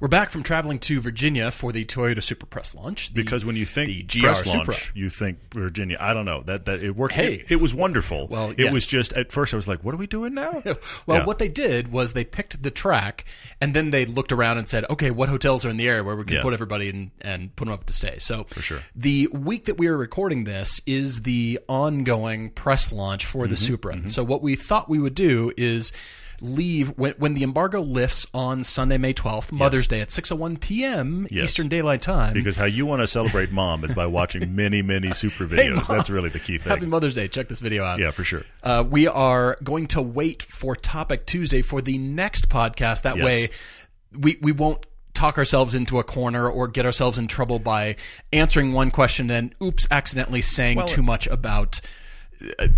We're back from traveling to Virginia for the Toyota Supra Press launch. the- Because when you think the GR press Supra. launch, you think Virginia. I don't know that that it worked. Hey. it, it was wonderful. Well, it yes. was just at first I was like, "What are we doing now?" Well, Yeah. what they did was they picked the track, and then they looked around and said, "Okay, what hotels are in the area where we can Yeah. put everybody and and put them up to stay?" So, for sure. the week that we are recording this is the ongoing press launch for Mm-hmm, the Supra. So, what we thought we would do is leave when, when the embargo lifts on Sunday, May twelfth, Mother's Day at six oh one p.m. Yes. Eastern Daylight Time. Because how you want to celebrate mom is by watching many, many Supra videos. That's really the key thing. Happy Mother's Day! Check this video out. yeah, for sure. Uh, we are going to wait for Topic Tuesday for the next podcast. That Yes. way, we we won't talk ourselves into a corner or get ourselves in trouble by answering one question and oops, accidentally saying Well, too much about. Uh,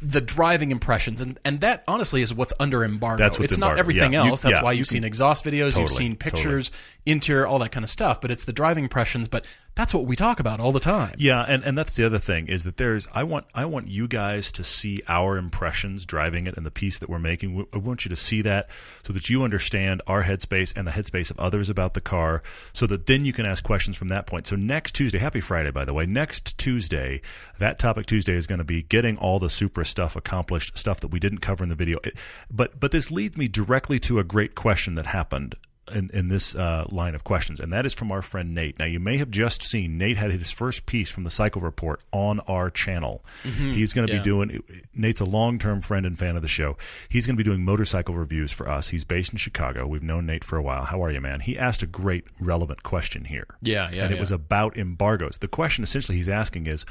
The driving impressions and and that honestly is what's under embargo. That's what's it's not everything Yeah, you- else. That's yeah, why you you've seen exhaust videos, you've seen pictures, interior, all that kind of stuff. But it's the driving impressions. But that's what we talk about all the time. Yeah, and, and that's the other thing is that there's I want I want you guys to see our impressions driving it and the piece that we're making. I want you to see that so that you understand our headspace and the headspace of others about the car, so that then you can ask questions from that point. So next Tuesday, happy Friday by the way. Next Tuesday, that topic Tuesday is going to be getting all the Supra stuff accomplished, stuff that we didn't cover in the video. It- But but this leads me directly to a great question that happened in, in this uh, line of questions, and that is from our friend Nate. Now, you may have just seen Nate had his first piece from the Cycle Report on our channel. He's going to Yeah. be doing. Nate's a long-term friend and fan of the show. He's going to be doing motorcycle reviews for us. He's based in Chicago. We've known Nate for a while. How are you, man? He asked a great, relevant question here. Yeah, yeah, and it yeah. was about embargoes. The question essentially he's asking is.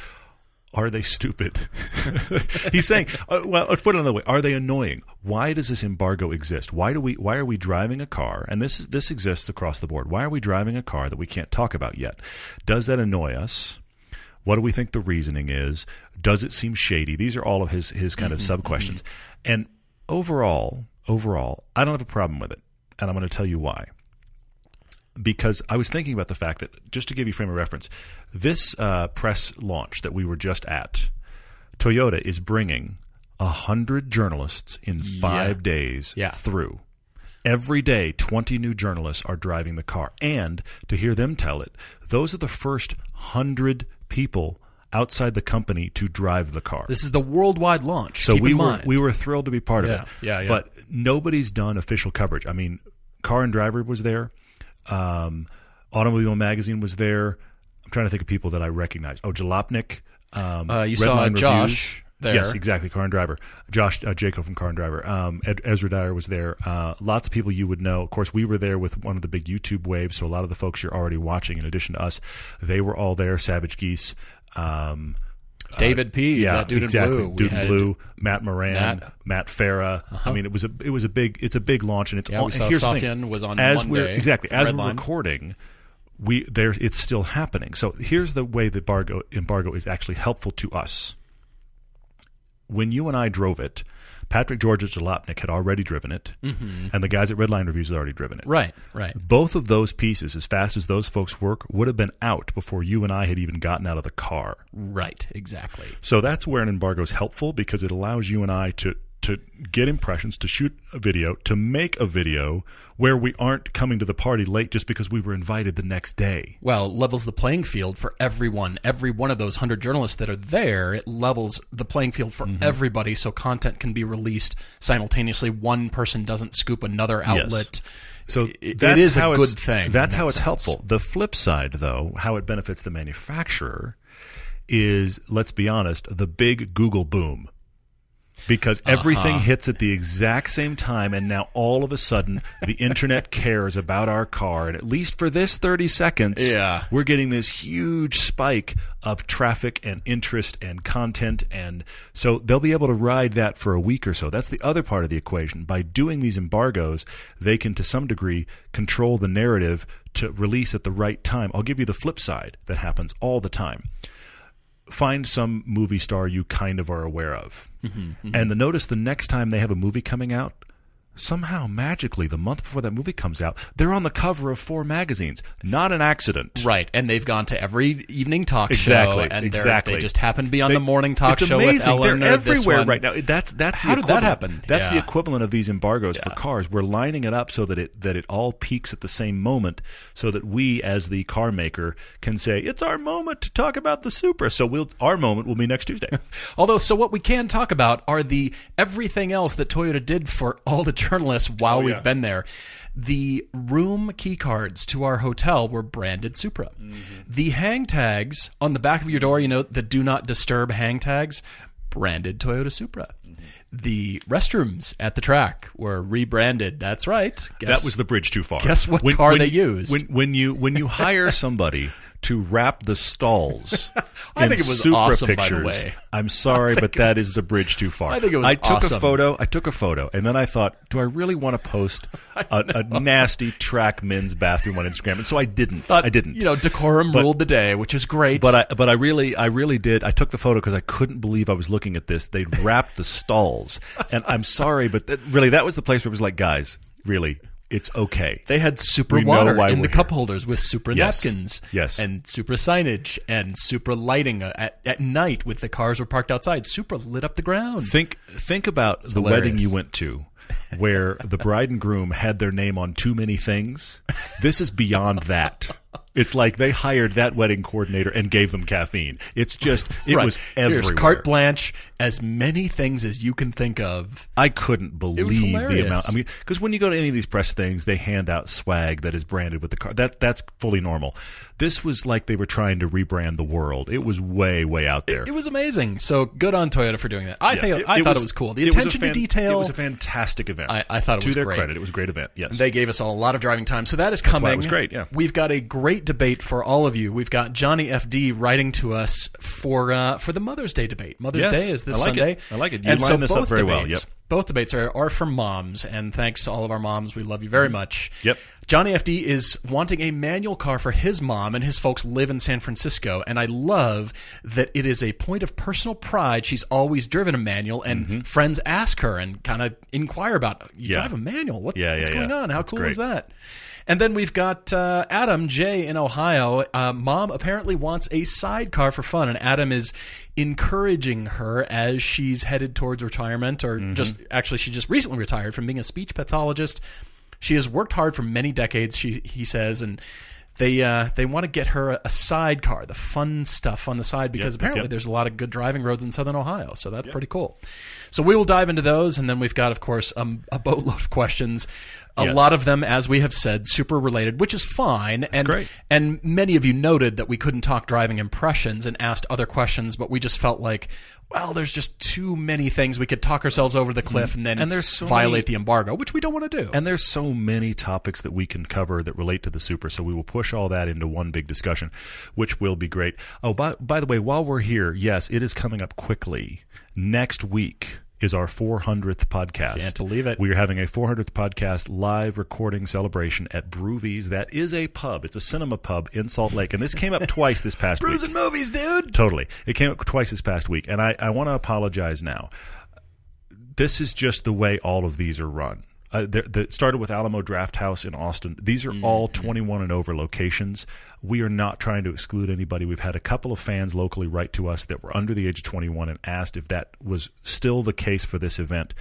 Are they stupid? He's saying, uh, well, let's put it another way. Are they annoying? Why does this embargo exist? Why do we? Why are we driving a car? And this is this exists across the board. Why are we driving a car that we can't talk about yet? Does that annoy us? What do we think the reasoning is? Does it seem shady? These are all of his his kind of sub questions. And overall, overall, I don't have a problem with it, and I'm going to tell you why because I was thinking about the fact that just to give you frame of reference, this uh, press launch that we were just at, Toyota is bringing a hundred journalists in five days Yeah. through. Every day, 20 new journalists are driving the car. And to hear them tell it, those are the first hundred people outside the company to drive the car. This is the worldwide launch. So Keep we were we were thrilled to be part Yeah, of it. yeah, yeah. But nobody's done official coverage. I mean, Car and Driver was there. Um, Automobile Magazine was there. I'm trying to think of people that I recognize. Oh, Jalopnik. Um, Uh, you saw Redline Josh Reviews. there. Yes, exactly. Car and Driver. Josh uh, Jacob from Car and Driver. Um, Ed, Ezra Dyer was there. Uh, lots of people you would know. Of course, we were there with one of the big YouTube waves. So a lot of the folks you're already watching, in addition to us, they were all there. Savage Geese. Um, Uh, David P. yeah, that dude exactly. in blue. Dude in blue, Matt Moran, Matt. Matt, Farah. Uh-huh. I mean, it was a it was a big it's a big launch, and it's Yeah, all, we saw here's the thing. Safyan was on as we're Monday exactly as we're recording. We there it's still happening. So here's the way the embargo embargo is actually helpful to us. When you and I drove it, Patrick George at Jalopnik had already driven it, and the guys at Redline Reviews had already driven it. Mm-hmm. Right, right. Both of those pieces, as fast as those folks work, would have been out before you and I had even gotten out of the car. Right, exactly. So that's where an embargo is helpful because it allows you and I to to get impressions, to shoot a video, to make a video where we aren't coming to the party late just because we were invited the next day. Well, levels the playing field for everyone. Every one of those 100 journalists that are there, it levels the playing field for Mm-hmm. everybody so content can be released simultaneously. One person doesn't scoop another outlet. Yes. So It- it that's is a how good it's- thing That's how that it's sense. helpful. The flip side, though, how it benefits the manufacturer is, let's be honest, the big Google boom. Because everything Uh-huh. hits at the exact same time, and now all of a sudden the internet cares about our car, and at least for this thirty seconds, Yeah. we're getting this huge spike of traffic and interest and content, and so they'll be able to ride that for a week or so. That's the other part of the equation. By doing these embargoes, they can to some degree control the narrative to release at the right time. I'll give you the flip side that happens all the time find some movie star you kind of are aware of. Mm-hmm, mm-hmm. And the notice the next time they have a movie coming out, somehow magically the month before that movie comes out, they're on the cover of four magazines. Not an accident. Right, and they've gone to every evening talk Exactly, show, and exactly. they just happen to be on They- the morning talk it's show amazing. with Ellen. They're everywhere right now. That's that's How the did that happen? That's the equivalent of these embargoes for cars. We're lining it up so that it that it all peaks at the same moment, so that we, as the car maker, can say it's our moment to talk about the Supra. So we'll our moment will be next Tuesday. Although, so what we can talk about are the everything else that Toyota did for all the journalists while Oh, yeah. we've been there. The room key cards to our hotel were branded Supra. Mm-hmm. The hang tags on the back of your door, you know, the do not disturb hang tags, branded Toyota Supra. Mm-hmm. The restrooms at the track were rebranded. That's right. Guess- that was the bridge too far. Guess what car they used? When, when you when you hire somebody to wrap the stalls, I in think it was Supra awesome, by the pictures, way. I'm sorry, but that is the bridge too far. I think it was I took awesome. a photo. I took a photo, and then I thought, do I really want to post a, a nasty track men's bathroom on Instagram? And so I didn't. Thought, I didn't. You know, decorum But- ruled the day, which is great. But I, but I really, I really did. I took the photo because I couldn't believe I was looking at this. They'd wrapped the stalls, and I'm sorry, but that, really, that was the place where it was like, guys, really, it's okay. They had Supra We water in the we're cup here. holders with Supra Yes. napkins. Yes. And Supra signage and Supra lighting uh, at, at night with the cars were parked outside. Supra lit up the ground. Think, think about the hilarious. wedding you went to, where the bride and groom had their name on too many things. This is beyond that. It's like they hired that wedding coordinator and gave them caffeine. It's just, it Right. was Here's everywhere. carte blanche, as many things as you can think of. I couldn't believe the amount. I mean, because when you go to any of these press things, they hand out swag that is branded with the car. That that's fully normal. This was like they were trying to rebrand the world. It was way way out there. It was amazing. So good on Toyota for doing that. I Yeah, think I thought it was cool. The it was attention fan- to detail. It was a fantastic event. I- I thought it to was their great. credit, it was a great event. Yes, They gave us all a lot of driving time, so that is coming. why it was great, yeah. we've got a great debate for all of you. We've got Johnny FD writing to us for uh, for the Mother's Day debate. Mother's Yes, Day is this I like it. Sunday. I like it. You and so this up both very well, debates- yep. Both debates are, are for moms, and thanks to all of our moms, we love you very much. Yep. Johnny FD is wanting a manual car for his mom, and his folks live in San Francisco. And I love that it is a point of personal pride. She's always driven a manual, and friends ask her and kind of inquire about, "You Mm-hmm. Yeah. drive a manual? What, Yeah, what's yeah, going yeah. on? How That's cool great. is that?" And then we've got uh, Adam J in Ohio. Uh, Mom apparently wants a sidecar for fun, and Adam is encouraging her as she's headed towards retirement, or Mm-hmm. just actually, she just recently retired from being a speech pathologist. She has worked hard for many decades, she he says, and they uh, they want to get her a, sidecar, the fun stuff on the side, because Yep, yep, apparently yep. there's a lot of good driving roads in southern Ohio, so that's pretty cool. So we will dive into those, and then we've got, of course, um, a boatload of questions. A Yes. lot of them, as we have said, Supra related, which is fine. and great. and many of you noted that we couldn't talk driving impressions and asked other questions, but we just felt like, well, there's just too many things we could talk ourselves over the cliff and then. And there's so violate many- the embargo, which we don't want to do. And there's so many topics that we can cover that relate to the Supra, so we will push all that into one big discussion, which will be great. Oh, by, by the way, while we're here, yes, it is coming up quickly. Next week is our 400th podcast. Can't believe it. We are having a 400th podcast live recording celebration at Brewvies. That is a pub. It's a cinema pub in Salt Lake, and this came up twice this past week. Brews and movies, dude. Totally. It came up twice this past week, and I, I want to apologize now. This is just the way all of these are run. Uh, it started with Alamo Draft House in Austin. These are all 21 and over locations. We are not trying to exclude anybody. We've had a couple of fans locally write to us that were under the age of 21 and asked if that was still the case for this event.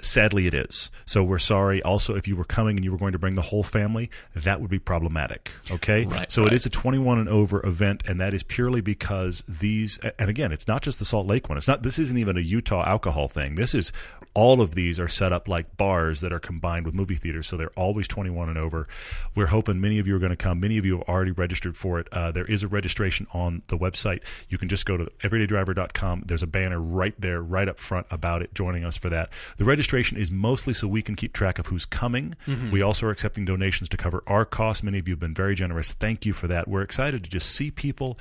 Sadly, it is. So we're sorry. Also, if you were coming and you were going to bring the whole family, that would be problematic. Okay. Right, so right. it is a 21 and over event, and that is purely because these. And again, it's not just the Salt Lake one. It's not. This isn't even a Utah alcohol thing. This is all of these are set up like bars that are combined with movie theaters, so they're always 21 and over. We're hoping many of you are going to come. Many of you have already registered for it. Uh, there is a registration on the website. You can just go to everydaydriver.com. There's a banner right there, right up front about it, joining us for that. The registration is mostly so we can keep track of who's coming. Mm-hmm. We also are accepting donations to cover our costs. Many of you have been very generous. Thank you for that. We're excited to just see people.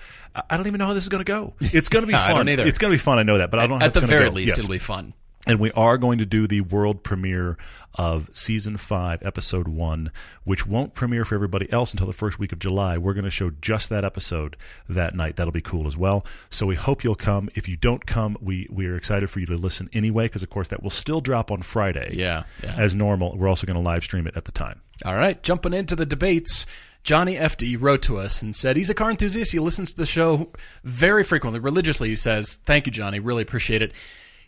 I don't even know how this is going to go. It's going to be I fun. It's going to be fun. I know that, but I don't know how At the very go. least, Yes. it'll be fun. And we are going to do the world premiere of season five, episode one, which won't premiere for everybody else until the first week of July. We're going to show just that episode that night. That'll be cool as well. So we hope you'll come. If you don't come, we, we are excited for you to listen anyway, because of course that will still drop on Friday. Yeah, yeah. As normal. We're also going to live stream it at the time. All right, jumping into the debates. Johnny FD wrote to us and said he's a car enthusiast. He listens to the show very frequently, religiously. He says, Thank you, Johnny. Really appreciate it.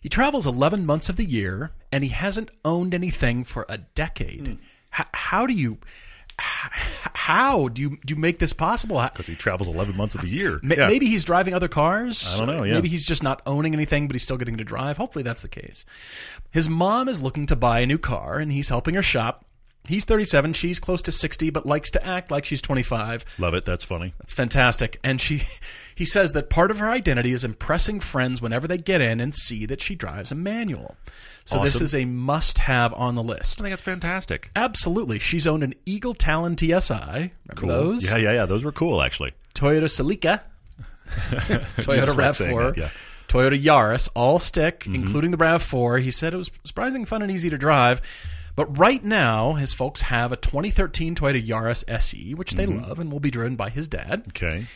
He travels 11 months of the year and he hasn't owned anything for a decade. Hmm. H- how do you. How do you do you make this possible? Because he travels 11 months of the year. Yeah. Maybe he's driving other cars. I don't know, yeah. Maybe he's just not owning anything, but he's still getting to drive. Hopefully, that's the case. His mom is looking to buy a new car, and he's helping her shop. He's 37. She's close to 60, but likes to act like she's 25. Love it. That's funny. That's fantastic. And she, he says that part of her identity is impressing friends whenever they get in and see that she drives a manual. So this is a must-have on the list. I think that's fantastic. Absolutely. She's owned an Eagle Talon TSI. Remember Cool. those? Yeah, yeah, yeah. Those were cool, actually. Toyota Celica, Toyota That's RAV4, yeah. Toyota Yaris, all stick, Mm-hmm. including the RAV4. He said it was surprising fun and easy to drive. But right now, his folks have a 2013 Toyota Yaris SE, which they Mm-hmm. love and will be driven by his dad. Okay.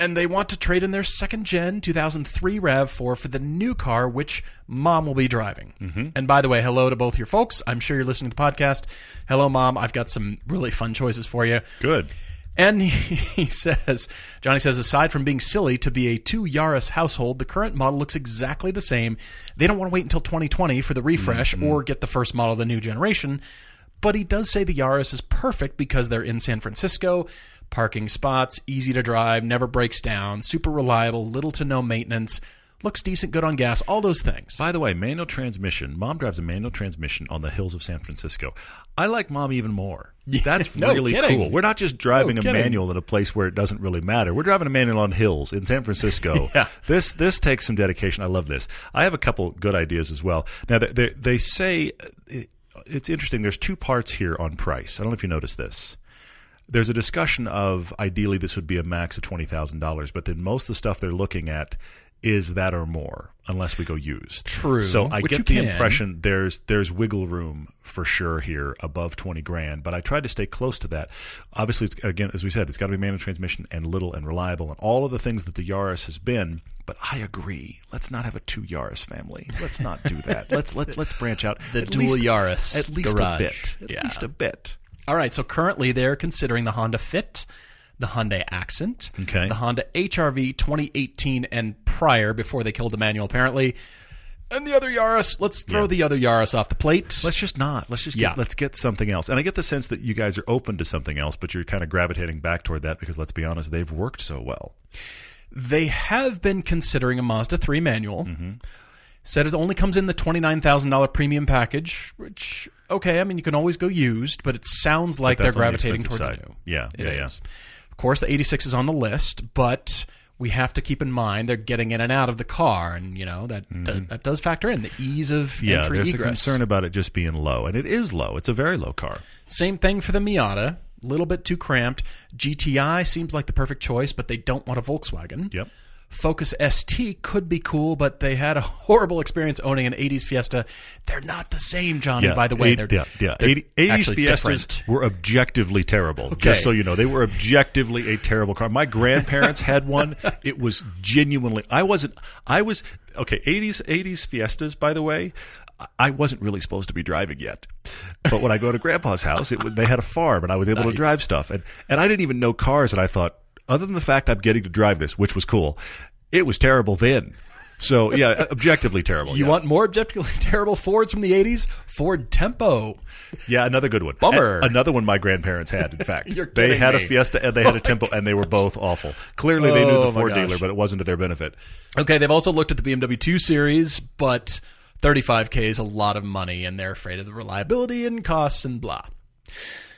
And they want to trade in their second gen 2003 RAV4 for the new car, which mom will be driving. Mm-hmm. And by the way, hello to both your folks. I'm sure you're listening to the podcast. Hello, mom. I've got some really fun choices for you. Good. And he, he says, Johnny says, aside from being silly to be a two Yaris household, the current model looks exactly the same. They don't want to wait until 2020 for the refresh mm-hmm. or get the first model of the new generation. But he does say the Yaris is perfect because they're in San Francisco, parking spots, easy to drive, never breaks down, super reliable, little to no maintenance, looks decent, good on gas, all those things. By the way, manual transmission. Mom drives a manual transmission on the hills of San Francisco. I like mom even more. That's no really kidding. cool. We're not just driving No a kidding. manual in a place where it doesn't really matter. We're driving a manual on hills in San Francisco. Yeah. This this takes some dedication. I love this. I have a couple good ideas as well. Now they they, they say uh, it's interesting. There's two parts here on price. I don't know if you noticed this. There's a discussion of ideally this would be a max of twenty thousand dollars, but then most of the stuff they're looking at is that or more, unless we go used. True, So I get the can. impression there's there's wiggle room for sure here above twenty grand, but I tried to stay close to that. Obviously, it's, again, as we said, it's got to be manual transmission and little and reliable and all of the things that the Yaris has been. But I agree. Let's not have a two Yaris family. Let's not do that. let's let's let's branch out. The dual least, Yaris at least garage. a bit. At Yeah. least a bit. All right, so currently they're considering the Honda Fit, the Hyundai Accent, Okay. the Honda HRV 2018 and prior, before they killed the manual apparently, and the other Yaris. Let's throw Yeah. the other Yaris off the plate. Let's just not. Let's just get, Yeah. let's get something else. And I get the sense that you guys are open to something else, but you're kind of gravitating back toward that because let's be honest, they've worked so well. They have been considering a Mazda 3 manual. Mm-hmm. Said it only comes in the $29,000 premium package, which, okay, I mean, you can always go used, but it sounds like they're that's on the gravitating towards side. new. Yeah, It yeah, yeah. is. Of course, the 86 is on the list, but we have to keep in mind they're getting in and out of the car, and, you know, that, that does factor in the ease of Mm-hmm. Yeah, entry there's a concern about it just being low, and it is low. It's a very low car. Same thing for the Miata. A little bit too cramped. GTI seems like the perfect choice, but they don't want a Volkswagen. Yep. Focus ST could be cool, but they had a horrible experience owning an 80s Fiesta. They're not the same, Johnny, Yeah, by the way. eight- they're, yeah, yeah. they're 80, 80s Fiestas different. were objectively terrible. Just so you know, they were objectively a terrible car. My grandparents had one. It was genuinely. I wasn't. I was okay. 80s 80s Fiestas, by the way. I wasn't really supposed to be driving yet, but when I go to Grandpa's house, it, they had a farm, and I was able to drive stuff, and and I didn't even know cars, and I thought, other than the fact I'm getting to drive this, which was cool, it was terrible then. So yeah, objectively terrible. You yeah. want more objectively terrible Fords from the 80s? Ford Tempo. Yeah, another good one. Bummer. A- another one my grandparents had, in fact. They had a. Fiesta and they had a oh Tempo, and they were both awful. Clearly, they knew Oh, the Ford dealer, but it wasn't to their benefit. Okay, they've also looked at the BMW 2 Series, but 35K is a lot of money, and they're afraid of the reliability and costs and blah.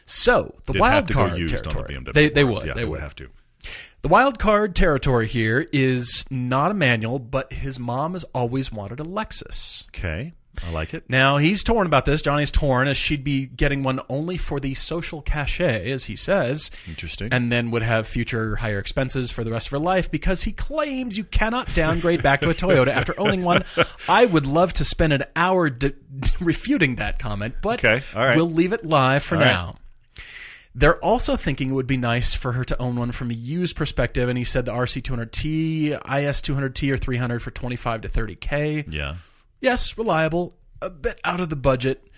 So, the They'd wild card territory. on the BMW. they, they would. Yeah, they, would. have to. The wild card territory here is not a manual, but his mom has always wanted a Lexus. Okay. I like it. Now he's torn about this. Johnny's torn as she'd be getting one only for the social cachet, as he says, Interesting. and then would have future higher expenses for the rest of her life because he claims you cannot downgrade back to a Toyota after owning one. I would love to spend an hour d- refuting that comment, but Okay, all right. we'll leave it live for right. now. They're also thinking it would be nice for her to own one from a used perspective, and he said the RC200T, IS200T, or 300 for 25 to 30k yeah. yes, reliable, a bit out of the budget,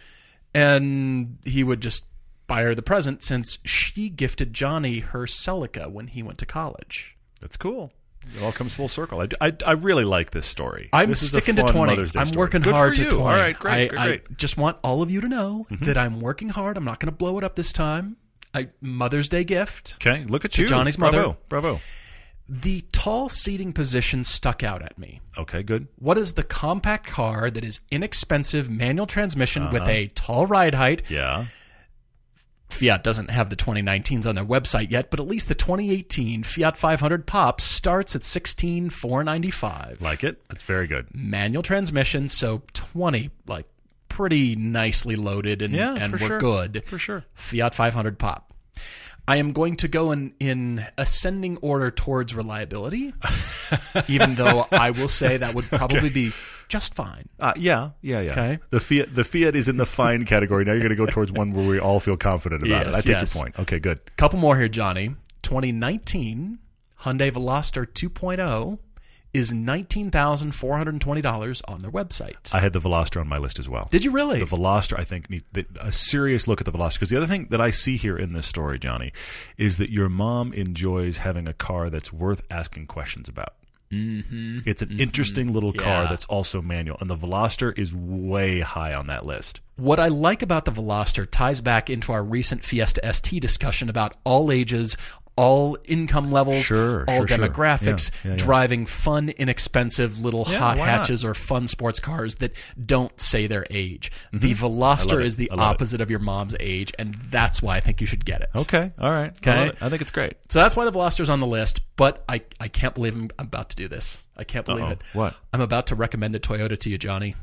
and he would just buy her the present since she gifted Johnny her Celica when he went to college. That's cool. It all comes full circle. I, I, I really like this story. I'm this sticking to 20. Mother's Day I'm story. working Good hard for to you. 20. All right, great, I, great, I great. Mm-hmm. just want all of you to know that I'm working hard. I'm not going to blow it up this time. I, Mother's Day gift. Okay, look at you. Johnny's Bravo. mother. Bravo. The tall seating position stuck out at me. Okay, good. What is the compact car that is inexpensive manual transmission with uh-huh. a tall ride height Yeah. Fiat doesn't have the 2019s on their website yet, but at least the 2018 Fiat 500 Pops starts at 16495. Like it. That's very good. Manual transmission, so 20 like pretty nicely loaded and, Yeah, and we're sure. good. For sure. Fiat 500 Pop. I am going to go in, in ascending order towards reliability, even though I will say that would probably be just fine. Uh, yeah, yeah, yeah. Okay. The Fiat, the Fiat is in the fine category. Now you're going to go towards one where we all feel confident about it. I take yes. your point. Okay, good. Couple more here, Johnny. 2019 Hyundai Veloster 2.0 is $19,420 on their website. I had the Veloster on my list as well. Did you really? The Veloster, I think, need a serious look at the Veloster. Because the other thing that I see here in this story, Johnny, is that your mom enjoys having a car that's worth asking questions about. Mm-hmm. It's an interesting little car Yeah. that's also manual, and the Veloster is way high on that list. What I like about the Veloster ties back into our recent Fiesta ST discussion about all ages, all income levels, Sure, all sure, sure. demographics, Yeah, yeah, yeah. driving fun, inexpensive little hot why not? hatches or fun sports cars that don't say their age. The Veloster Mm-hmm. the I love it. opposite of your mom's age, and that's why I think you should get it. Okay, all right. I, Okay. it. I think it's great. So that's why the Veloster's on the list, but I, I can't believe I'm about to do this. I can't believe Uh-oh. it. What? I'm about to recommend a Toyota to you, Johnny.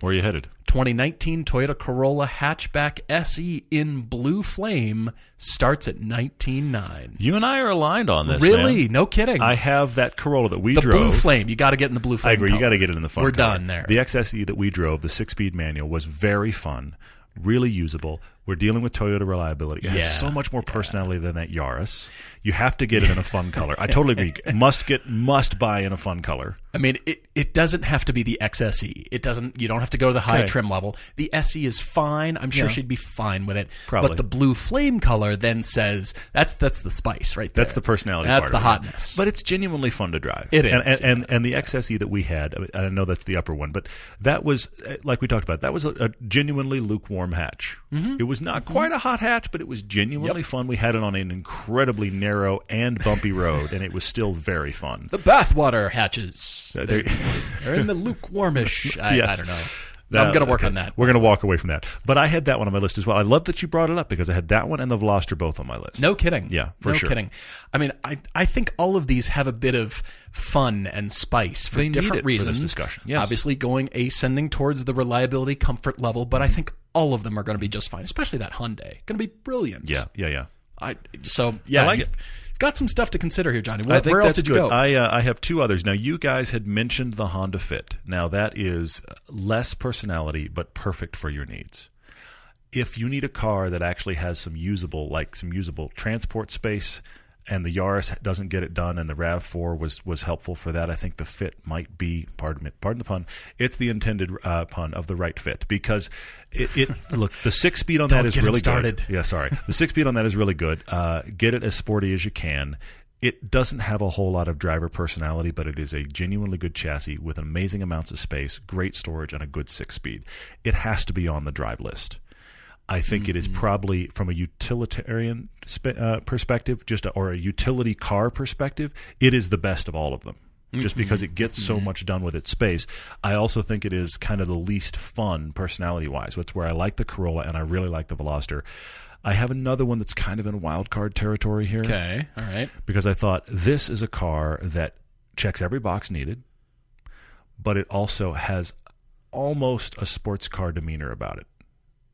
Where are you headed? 2019 Toyota Corolla Hatchback SE in blue flame starts at 19.9. You and I are aligned on this. Really? man. No kidding. I have that Corolla that we the drove. blue flame. You got to get in the blue flame. I agree. You got to get it in the fun. We're color. done there. The XSE that we drove, the six-speed manual, was very fun, really usable. We're dealing with Toyota reliability. It has so much more personality than that Yaris. You have to get it in a fun color. I totally agree. Must get, must buy in a fun color. I mean, it, it doesn't have to be the XSE. It doesn't. You don't have to go to the high Okay. trim level. The SE is fine. I'm sure Yeah. she'd be fine with it. Probably. But the blue flame color then says that's that's the spice right there. That's the personality. That's the of it. hotness. But it's genuinely fun to drive. It is, and and, and, and the XSE that we had. I know that's the upper one, but that was uh, like we talked about. That was a, a genuinely lukewarm hatch. It was not quite a hot hatch, but it was genuinely Mm-hmm. Yep. fun. We had it on an incredibly narrow and bumpy road, and it was still very fun. the bathwater hatches. Uh, They're, they're in the lukewarmish. I, I don't know. That- I'm going to work okay. on that. We're going to walk away from that. But I had that one on my list as well. I love that you brought it up because I had that one and the Veloster both on my list. No kidding. Yeah, for sure. no sure. kidding. I mean, I I think all of these have a bit of fun and spice for They need different it for this reasons. discussion, yes. Obviously, going ascending towards the reliability comfort level, but I think all of them are going to be just fine. Especially that Hyundai, going to be brilliant. Yeah, yeah, yeah. I so yeah. I like got some stuff to consider here, Johnny. I Where, think where else that's did you good. go? I uh, I have two others. Now you guys had mentioned the Honda Fit. Now that is less personality but perfect for your needs. If you need a car that actually has some usable like some usable transport space and the Yaris doesn't get it done and the RAV4 was was helpful for that, I think the Fit might be pardon me, pardon the pun. It's the intended uh, pun of the right fit because it, it look the 6-speed on that is really started. good. Yeah, sorry. The six speed on that is really good. Uh, get it as sporty as you can. It doesn't have a whole lot of driver personality, but it is a genuinely good chassis with amazing amounts of space, great storage, and a good six speed. It has to be on the drive list. I think it is mm-hmm. probably from a utilitarian spe- uh, perspective, just a, or a utility car perspective, it is the best of all of them. Just mm-hmm. because it gets so mm-hmm. much done with its space, I also think it is kind of the least fun personality wise. That's where I like the Corolla and I really like the Veloster. I have another one that's kind of in wild card territory here okay, all right. because I thought this is a car that checks every box needed, but it also has almost a sports car demeanor about it.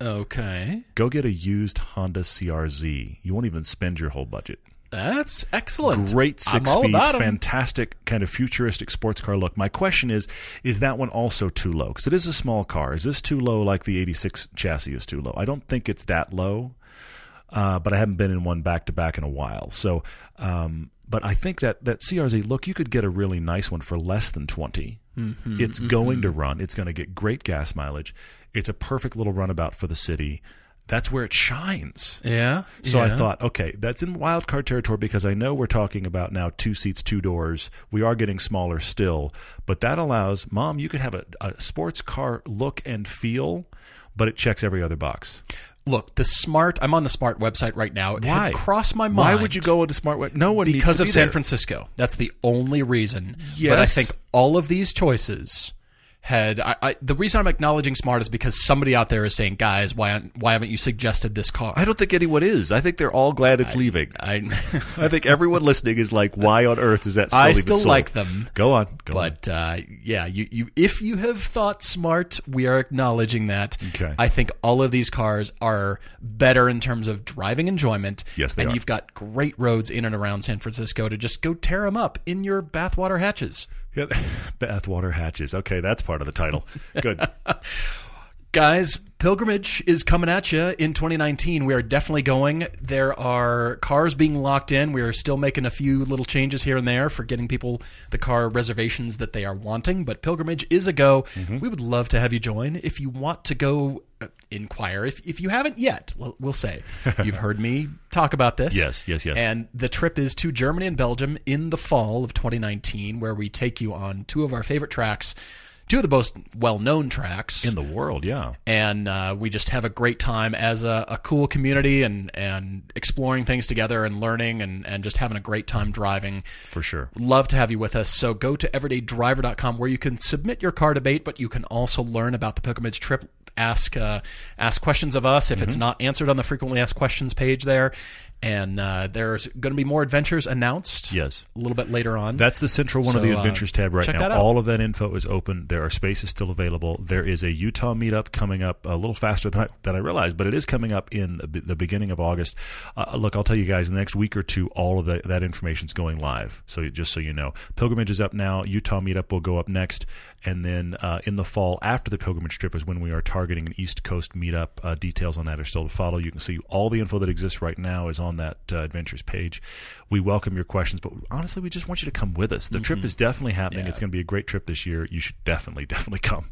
Okay. Go get a used Honda CRZ. You won't even spend your whole budget. That's excellent. Great six speed, fantastic kind of futuristic sports car look. My question is, is that one also too low? Because it is a small car. Is this too low like the 86 chassis is too low? I don't think it's that low, uh, but I haven't been in one back to back in a while. So, um, but I think that that CRZ look, you could get a really nice one for less than 20. Mm-hmm, it's going to run. It's going to get great gas mileage. It's a perfect little runabout for the city. That's where it shines. Yeah. So I thought, okay, that's in wild card territory because I know we're talking about now two seats, two doors. We are getting smaller still, but that allows mom. You could have a, a sports car look and feel, but it checks every other box. Look, the smart. I'm on the smart website right now. It Why? had crossed my mind. Why would you go with the smart way? No one needs Because of be San there. Francisco. That's the only reason. Yes. But I think all of these choices had. I, I, the reason I'm acknowledging smart is because somebody out there is saying, "Guys, why why haven't you suggested this car?" I don't think anyone is. I think they're all glad it's leaving. I, I think everyone listening is like, why on earth is that still I even still sold? like them. Go on, go on. But uh, yeah, you, you if you have thought smart, we are acknowledging that. Okay. I think all of these cars are better in terms of driving enjoyment. Yes, they and are. you've got great roads in and around San Francisco to just go tear them up in your bathwater hatches. Bathwater hatches. Okay, that's part of the title. Good. Guys, pilgrimage is coming at you in 2019. We are definitely going. There are cars being locked in. We are still making a few little changes here and there for getting people the car reservations that they are wanting. But pilgrimage is a go. Mm-hmm. We would love to have you join. If you want to go, uh, inquire. If if you haven't yet, we'll, we'll say you've heard me talk about this. Yes, yes, yes. And the trip is to Germany and Belgium in the fall of 2019, where we take you on two of our favorite tracks, two of the most well-known tracks In the world, yeah. and uh, we just have a great time as a, a cool community and and exploring things together and learning and, and just having a great time driving. For sure. Love to have you with us. So go to everydaydriver.com where you can submit your car debate, but you can also learn about the pilgrimage trip. Ask uh, ask questions of us if Mm-hmm. it's not answered on the frequently asked questions page there. And uh, there's going to be more adventures announced. Yes. a little bit later on. That's the central one of So, the uh, adventures tab right now. All of that info is open. There are spaces still available. There is a Utah meetup coming up a little faster than I, than I realized, but it is coming up in the, the beginning of August. Uh, look, I'll tell you guys, in the next week or two, all of the, that information is going live. So just so you know, pilgrimage is up now. Utah meetup will go up next, and then uh, in the fall after the pilgrimage trip is when we are targeting an East Coast meetup. Uh, details on that are still to follow. You can see all the info that exists right now is on that uh, adventures page. We welcome your questions, but honestly, we just want you to come with us. The trip is definitely happening. Yeah. It's going to be a great trip this year. You should definitely, definitely come.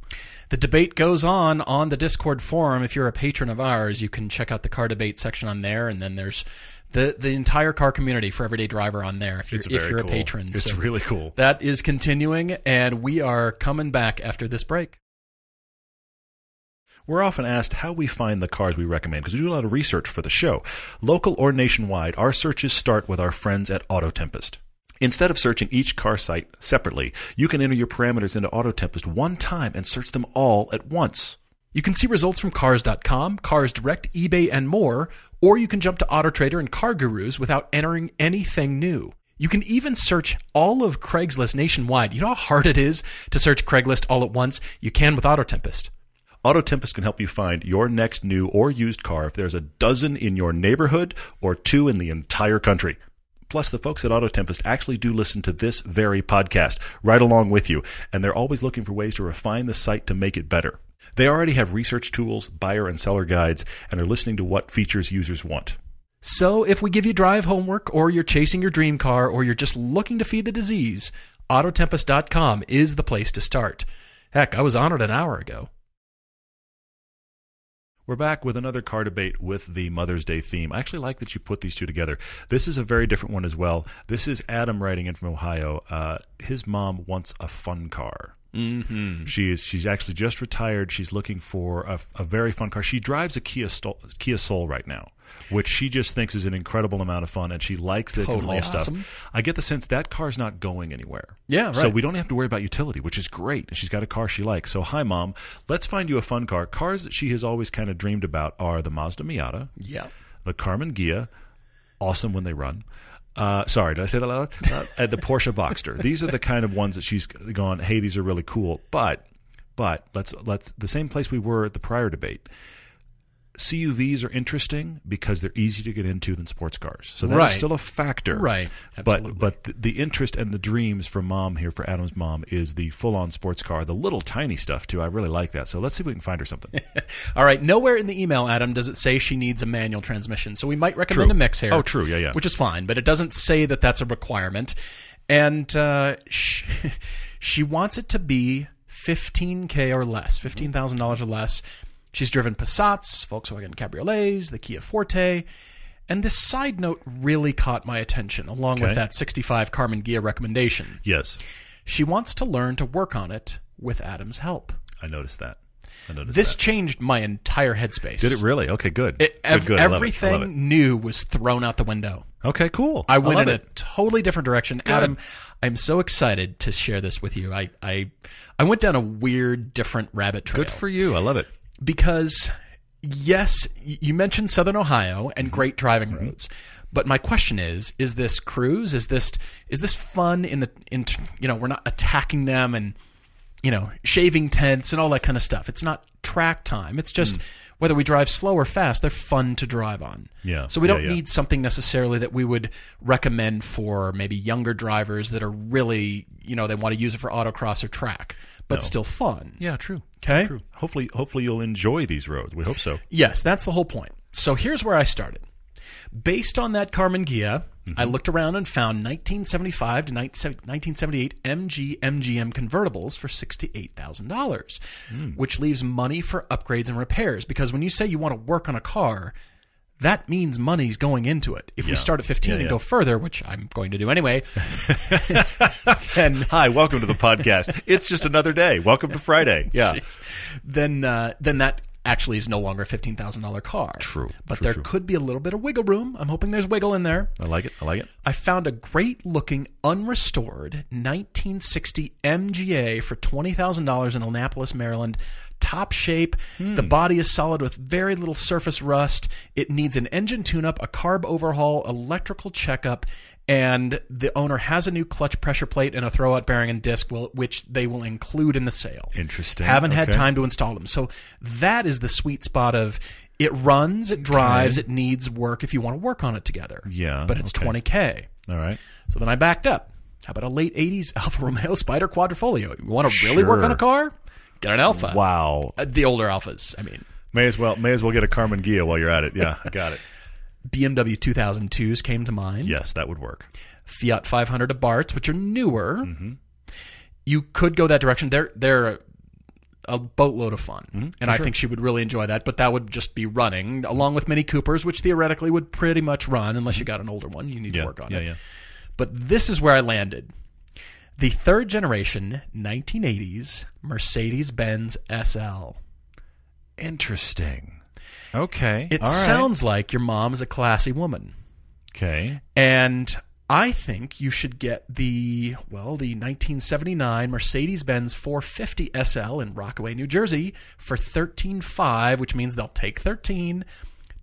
The debate goes on on the Discord forum. If you're a patron of ours, you can check out the car debate section on there, and then there's the the entire car community for Everyday Driver on there. If you're if you're cool. a patron, It's So really cool. that is continuing, and we are coming back after this break. We're often asked how we find the cars we recommend because we do a lot of research for the show. Local or nationwide, our searches start with our friends at Auto Tempest. Instead of searching each car site separately, you can enter your parameters into Auto Tempest one time and search them all at once. You can see results from Cars.com, Cars Direct, eBay, and more, or you can jump to AutoTrader and Car Gurus without entering anything new. You can even search all of Craigslist nationwide. You know how hard it is to search Craigslist all at once? You can with. Auto Tempest can help you find your next new or used car if there's a dozen in your neighborhood or two in the entire country. Plus, the folks at Auto Tempest actually do listen to this very podcast right along with you, and they're always looking for ways to refine the site to make it better. They already have research tools, buyer and seller guides, and are listening to what features users want. So, if we give you drive homework, or you're chasing your dream car, or you're just looking to feed the disease, Autotempest.com is the place to start. Heck, I was on it an hour ago. We're back with another car debate with the Mother's Day theme. I actually like that you put these two together. This is a very different one as well. This is Adam writing in from Ohio. Uh, his mom wants a fun car. Mm-hmm. She is she's actually just retired. She's looking for a, a very fun car. She drives a Kia Soul, Kia Soul right now, which she just thinks is an incredible amount of fun, and she likes it Totally haul awesome. stuff. I get the sense that car's not going anywhere. Yeah, So we don't have to worry about utility, which is great. And she's got a car she likes. So hi, mom. Let's find you a fun car. Cars that she has always kind of dreamed about are the Mazda Miata, Yeah. the Karmann Ghia, awesome when they run. Uh, sorry, did I say that loud? Uh, and the Porsche Boxster. These are the kind of ones that she's gone. Hey, these are really cool. But, But let's let's the same place we were at the prior debate. CUVs are interesting because they're easier to get into than sports cars. So that's Right. still a factor. Right. Absolutely. But but the, the interest and the dreams for mom here for Adam's mom is the full on sports car, the little tiny stuff too. I really like that. So let's see if we can find her something. All right. Nowhere in the email, Adam, does it say she needs a manual transmission. So we might recommend True. a mix here. Oh, true. Yeah, yeah. Which is fine, but it doesn't say that that's a requirement. And uh, she, she wants it to be 15K or less, $15,000 or less. She's driven Passats, Volkswagen Cabriolets, the Kia Forte. And this side note really caught my attention, along Okay. with that 65 Karmann Ghia recommendation. yes, She wants to learn to work on it with Adam's help. I noticed that. I noticed This that. changed my entire headspace. Did it really? Okay, good. It, good, ev- good. I love it. I everything new was thrown out the window. Okay, cool. I went love in it. a totally different direction. Adam, I'm so excited to share this with you. I, I, I went down a weird, different rabbit trail Good for you. I love it. Because, yes, you mentioned Southern Ohio and Mm-hmm. great driving roads. But my question is: Is this cruise? Is this is this fun? In the in you know we're not attacking them and you know shaving tents and all that kind of stuff. It's not track time. It's just whether we drive slow or fast. They're fun to drive on. Mm. Yeah. So we don't yeah. need something necessarily that we would recommend for maybe younger drivers that are really you know they want to use it for autocross or track, but still fun. Yeah, true. Okay. True. Hopefully, hopefully you'll enjoy these roads. We hope so. Yes, that's the whole point. So here's where I started. Based on that Karmann Ghia, mm-hmm. I looked around and found 1975 to 1978 MG MGB convertibles for $68,000, hmm. which leaves money for upgrades and repairs. Because when you say you want to work on a car, that means money's going into it. If we start at 15 Yeah, and yeah. go further, which I'm going to do anyway, then Hi, welcome to the podcast. it's just another day. Welcome to Friday. Yeah. then uh, then that actually is no longer a fifteen thousand dollar car. True, but true, there true. could be a little bit of wiggle room. I'm hoping there's wiggle in there. I like it. I like it. I found a great looking unrestored 1960 MGA for twenty thousand dollars in Annapolis, Maryland. Top shape. Hmm. The body is solid with very little surface rust. It needs an engine tune-up, a carb overhaul, electrical checkup, and the owner has a new clutch pressure plate and a throwout bearing and disc, will, which they will include in the sale. Interesting. Haven't had time to install them. So that is the sweet spot of it runs, it drives, it needs work if you want to work on it together. Yeah, But it's okay. 20K. All right. So then I backed up. How about a late 80s Alfa Romeo Spider Quadrifoglio? You want to really work on a car? Get an Alfa. Wow. Uh, the older Alfas, I mean. May as well. May as well get a Karmann Ghia while you're at it. Yeah, I got it. BMW 2002s came to mind. Yes, that would work. Fiat 500 Abarths, which are newer. Mm-hmm. You could go that direction. They're they're a, boatload of fun, Mm-hmm. and I think she would really enjoy that. But that would just be running along with Mini Coopers, which theoretically would pretty much run unless you got an older one. You need Yeah. to work on yeah. it. Yeah. But this is where I landed. The third generation 1980s Mercedes Benz SL. Interesting. Okay. It All right. sounds like your mom is a classy woman. okay. And I think you should get the, well, the 1979 Mercedes Benz 450 SL in Rockaway, New Jersey for 13.5, which means they'll take 13.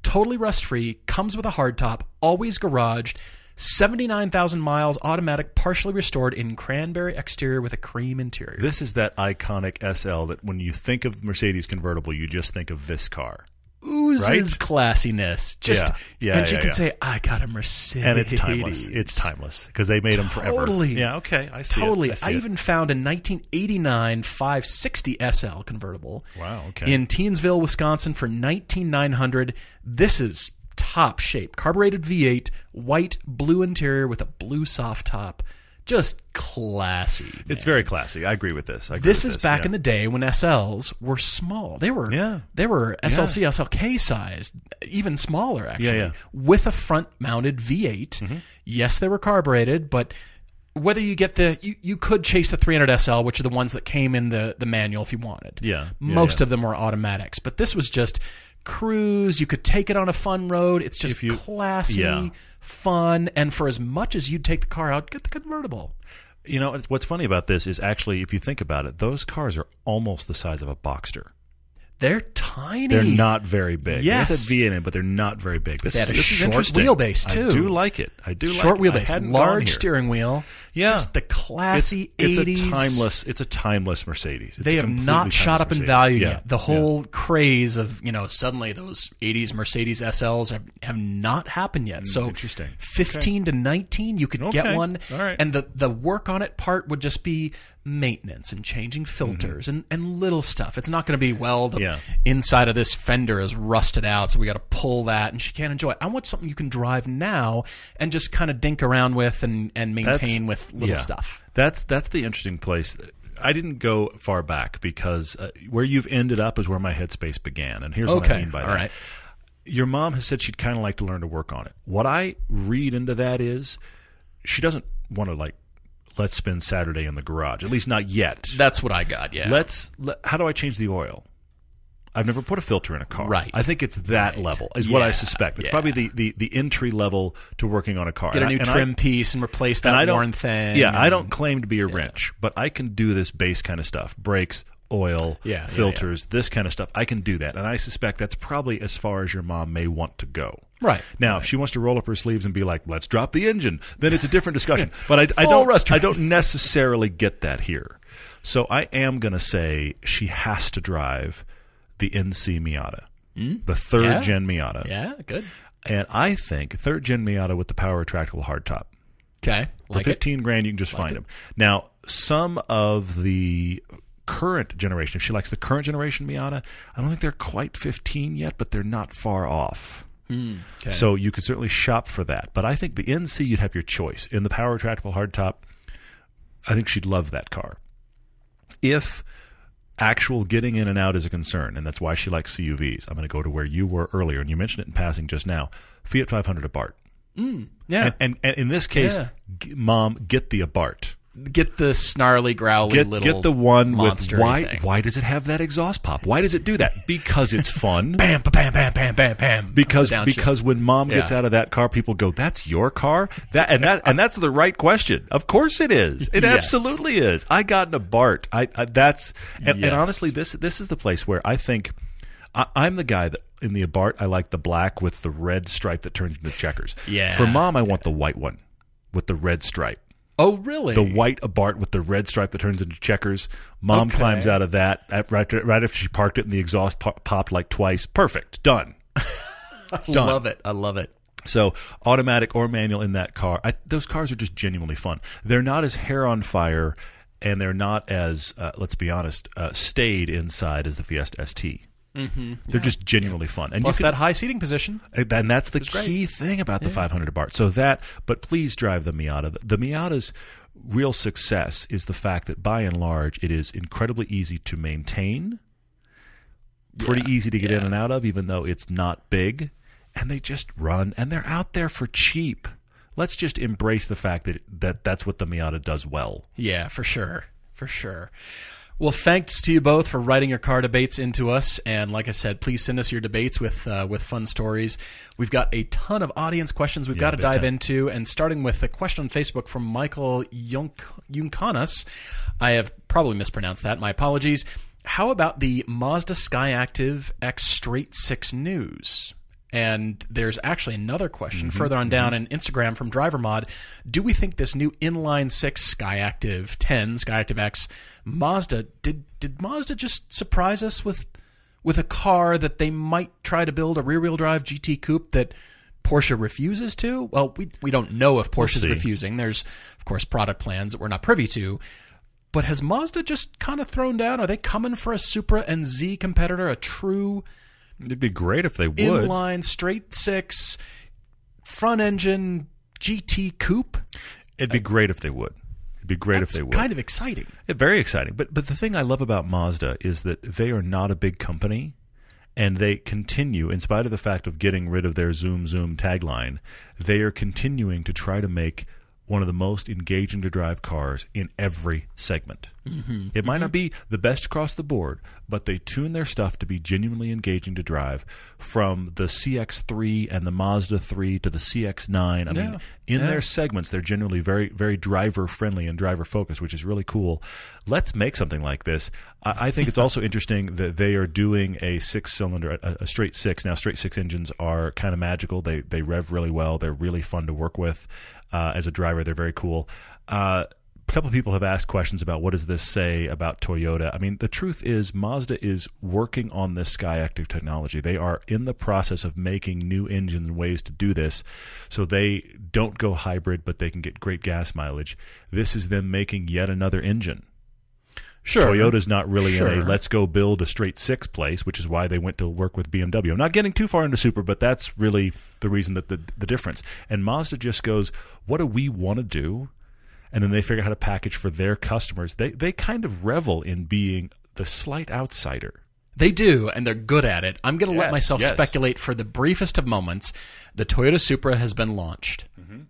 Totally rust free, comes with a hardtop, always garaged, 79,000 miles, automatic, partially restored in cranberry exterior with a cream interior. This is that iconic SL that when you think of Mercedes convertible, you just think of this car. oozes Right? classiness. Just Yeah. Yeah, and she yeah, could yeah. say, "I got a Mercedes," And it's timeless. It's timeless because they made them forever. Totally. Yeah. Okay. I see. Totally. It. I, see I it. even found a 1989 560 SL convertible Wow. Okay. in Teensville, Wisconsin for 19900. This is top shape. Carbureted V8, white, blue interior with a blue soft top. Just classy. it's very classy. I agree with this. I agree This with is back yeah. in the day when SLs were small. They were Yeah. they were SLC, SLK sized, even smaller actually, Yeah, yeah. with a front mounted V8. Mm-hmm. Yes, they were carbureted, but whether you get the you, you could chase the 300 SL, which are the ones that came in the the manual if you wanted. Yeah, yeah, Most yeah. of them were automatics, but this was just cruise. You could take it on a fun road. It's just you- classy, yeah. fun, and for as much as you'd take the car out, get the convertible. You know, what's funny about this is actually, if you think about it, those cars are almost the size of a Boxster. They're tiny. They're not very big. They have Yes. V in it, but they're not very big. This is this is interesting. wheelbase, too. I do like it. I do Short like wheelbase, large steering wheel. Yeah. just the It's, classy it's 80s. a timeless. It's a timeless Mercedes. It's They have not shot up in value Yeah. yet. The whole craze of you know suddenly those '80s Mercedes SLs have, have not happened yet. so Mm, interesting. 15 to 19, you could get one, All right. and the the work on it part would just be maintenance and changing filters and, and little stuff. It's not going to be well the Mm-hmm. Yeah. inside of this fender is rusted out, so we got to pull that, and she can't enjoy it. I want something you can drive now and just kind of dink around with and and maintain with little yeah. stuff. That's that's the interesting place. I didn't go far back because uh, where you've ended up is where my headspace began, and here's what I mean by all that. right. Your mom has said she'd kind of like to learn to work on it. What I read into that is she doesn't want to like let's spend Saturday in the garage. At least not yet. That's what I got. Yeah. Let's. Let, how do I change the oil? I've never put a filter in a car. Right. I think it's that level is what I suspect. It's yeah. probably the, the, the entry level to working on a car. Get a new and I- trim piece and replace that and worn thing. Yeah, I don't claim to be a wrench, but I can do this base kind of stuff: brakes, oil, Yeah, yeah, filters, this kind of stuff. I can do that, and I suspect that's probably as far as your mom may want to go. Right. Now, if she wants to roll up her sleeves and be like, "Let's drop the engine," then it's a different discussion. but I, I don't. I don't necessarily get that here. So I am going to say she has to drive the NC Miata, hmm? the third? Yeah. gen Miata, Yeah, good. and I think third gen Miata with the power retractable hardtop. Okay. For Like it. 15 grand, you can just find them. Now, some of the current generation, if she likes the current generation Miata, I don't think they're quite 15 yet, but they're not far off. Hmm, okay. So you could certainly shop for that. But I think the NC, you'd have your choice. In the power retractable hardtop, I think she'd love that car. If actual getting in and out is a concern, and that's why she likes CUVs, I'm going to go to where you were earlier, and you mentioned it in passing just now Fiat 500 Abarth. Mm, yeah. And, and, and in this case, Yeah. g- mom, get the Abarth. Get the snarly, growly Get, little get the one with why? thing. Why does it have that exhaust pop? Why does it do that? Because it's fun. Bam, ba- bam, bam, bam, bam, bam. because shit. because when mom gets out of that car, people go, "That's your car." That and that and that's the right question. Of course it is. It Yes. absolutely is. I got in Abarth. I, I that's and, Yes. and honestly, this this is the place where I think. I, I'm the guy that in the Abarth I like the black with the red stripe that turns into checkers. Yeah. For mom, I want the white one with the red stripe. Oh really? The white Abarth with the red stripe that turns into checkers. Mom Okay. climbs out of that at, right right after she parked it, and the exhaust pop, popped like twice. Perfect, done. done. love it. I love it. So automatic or manual in that car, I, those cars are just genuinely fun. They're not as hair on fire, and they're not as uh, let's be honest, uh, stayed inside as the Fiesta ST. Mm-hmm. They're just genuinely fun, and Plus you can, that high seating position. and that's the key thing about the 500 Abarth. So that, but please drive the Miata. The Miata's real success is the fact that by and large it is incredibly easy to maintain, pretty easy to get in and out of, even though it's not big, and they just run and they're out there for cheap. Let's just embrace the fact that that that's what the Miata does well. Yeah, for sure. For sure. Well, thanks to you both for writing your car debates into us, and like I said, please send us your debates with uh, with fun stories. We've got a ton of audience questions we've got to dive time. into, and starting with a question on Facebook from Michael Yunk- Yunkanas. I have probably mispronounced that. My apologies. How about the Mazda Skyactiv X Straight Six News? And there's actually another question mm-hmm. further on mm-hmm. down in Instagram from Driver Mod. Do we think this new inline six Skyactiv 10, Skyactiv X Mazda did did Mazda just surprise us with with a car that they might try to build a rear wheel drive GT coupe that Porsche refuses to? Well, we we don't know if Porsche's see. refusing. There's of course product plans that we're not privy to. But has Mazda just kind of thrown down? Are they coming for a Supra and Z competitor, a true It'd be great if they would. inline straight six front engine GT coupe? It'd be great if they would. It'd be great That's if they would. Kind of exciting. Yeah, very exciting. But but the thing I love about Mazda is that they are not a big company and they continue in spite of the fact of getting rid of their zoom zoom tagline, they are continuing to try to make one of the most engaging to drive cars in every segment. Mm-hmm. It might not be the best across the board, but they tune their stuff to be genuinely engaging to drive. From the CX3 and the Mazda 3 to the CX9, I Yeah. mean, in Yeah. their segments, they're generally very, very driver friendly and driver focused, which is really cool. Let's make something like this. I, I think it's also interesting that they are doing a six cylinder, a, a straight six. Now, straight six engines are kind of magical. They they rev really well. They're really fun to work with. Uh, as a driver, they're very cool. Uh, a couple of people have asked questions about what does this say about Toyota. I mean, the truth is Mazda is working on this Skyactiv technology. They are in the process of making new engines and ways to do this, so they don't go hybrid, but they can get great gas mileage. This is them making yet another engine. Sure. Toyota's not really in a let's go build a straight six place, which is why they went to work with BMW. I'm not getting too far into Supra, but that's really the reason that the the difference. And Mazda just goes, what do we want to do? And then they figure out how to package for their customers. They they kind of revel in being the slight outsider. They do, and they're good at it. I'm going to let myself yes. speculate for the briefest of moments. The Toyota Supra has been launched. Mm-hmm.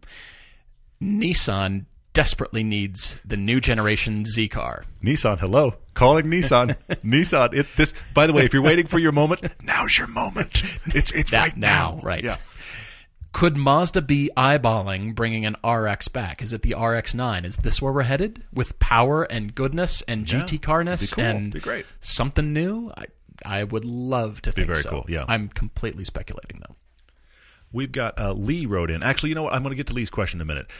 Nissan desperately needs the new generation Z car. Nissan, hello, calling Nissan. Nissan. It, this, by the way, if you're waiting for your moment, now's your moment. It's it's right now. right. Yeah. Could Mazda be eyeballing bringing an RX back? Is it the RX-9? Is this where we're headed with power and goodness and GT carness Be cool. and Be great. something new? I, I would love to think very so. cool, yeah. I'm completely speculating though. We've got uh, Lee wrote in. Actually, you know what? I'm going to get to Lee's question in a minute.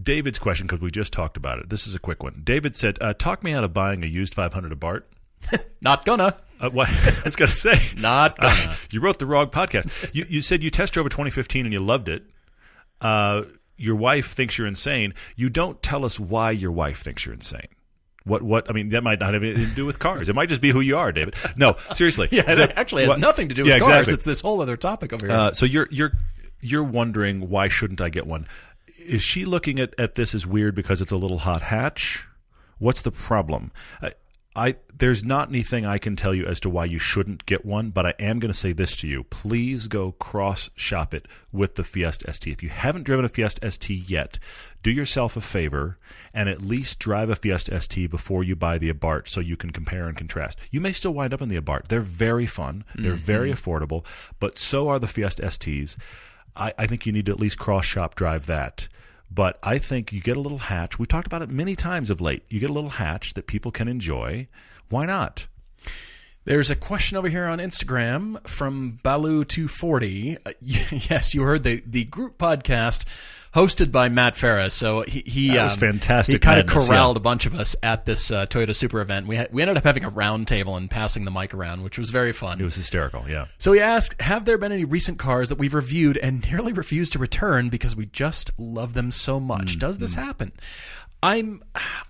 David's question because we just talked about it. This is a quick one. David said, uh, "Talk me out of buying a used 500 Abarth." Not gonna. Uh, what I was to say, Not gonna. Uh, you wrote the wrong podcast. You, you said you test drove a 2015 and you loved it. Uh, your wife thinks you're insane. You don't tell us why your wife thinks you're insane. What? What? I mean, that might not have anything to do with cars. It might just be who you are, David. No, seriously. Yeah, The- it actually has what- nothing to do with Yeah, cars. exactly. It's this whole other topic over here. Uh, so you're you're you're wondering why shouldn't I get one? Is she looking at, at this as weird because it's a little hot hatch? What's the problem? I, I there's not anything I can tell you as to why you shouldn't get one, but I am going to say this to you: please go cross shop it with the Fiesta ST. If you haven't driven a Fiesta ST yet, do yourself a favor and at least drive a Fiesta ST before you buy the Abarth, so you can compare and contrast. You may still wind up in the Abarth. They're very fun. They're mm-hmm. very affordable, but so are the Fiesta STs. I, I think you need to at least cross shop drive that. But I think you get a little hatch. We've talked about it many times of late. You get a little hatch that people can enjoy. Why not? There's a question over here on Instagram from Balu240. Uh, yes, you heard the, the group podcast hosted by Matt Farah. So he, he That was um, fantastic He kind of corralled yeah. a bunch of us at this uh, Toyota Supra event. We had, we ended up having a round table and passing the mic around, which was very fun. It was hysterical. Yeah. So he asked, "Have there been any recent cars that we've reviewed and nearly refused to return because we just love them so much? Mm, Does this happen?" I'm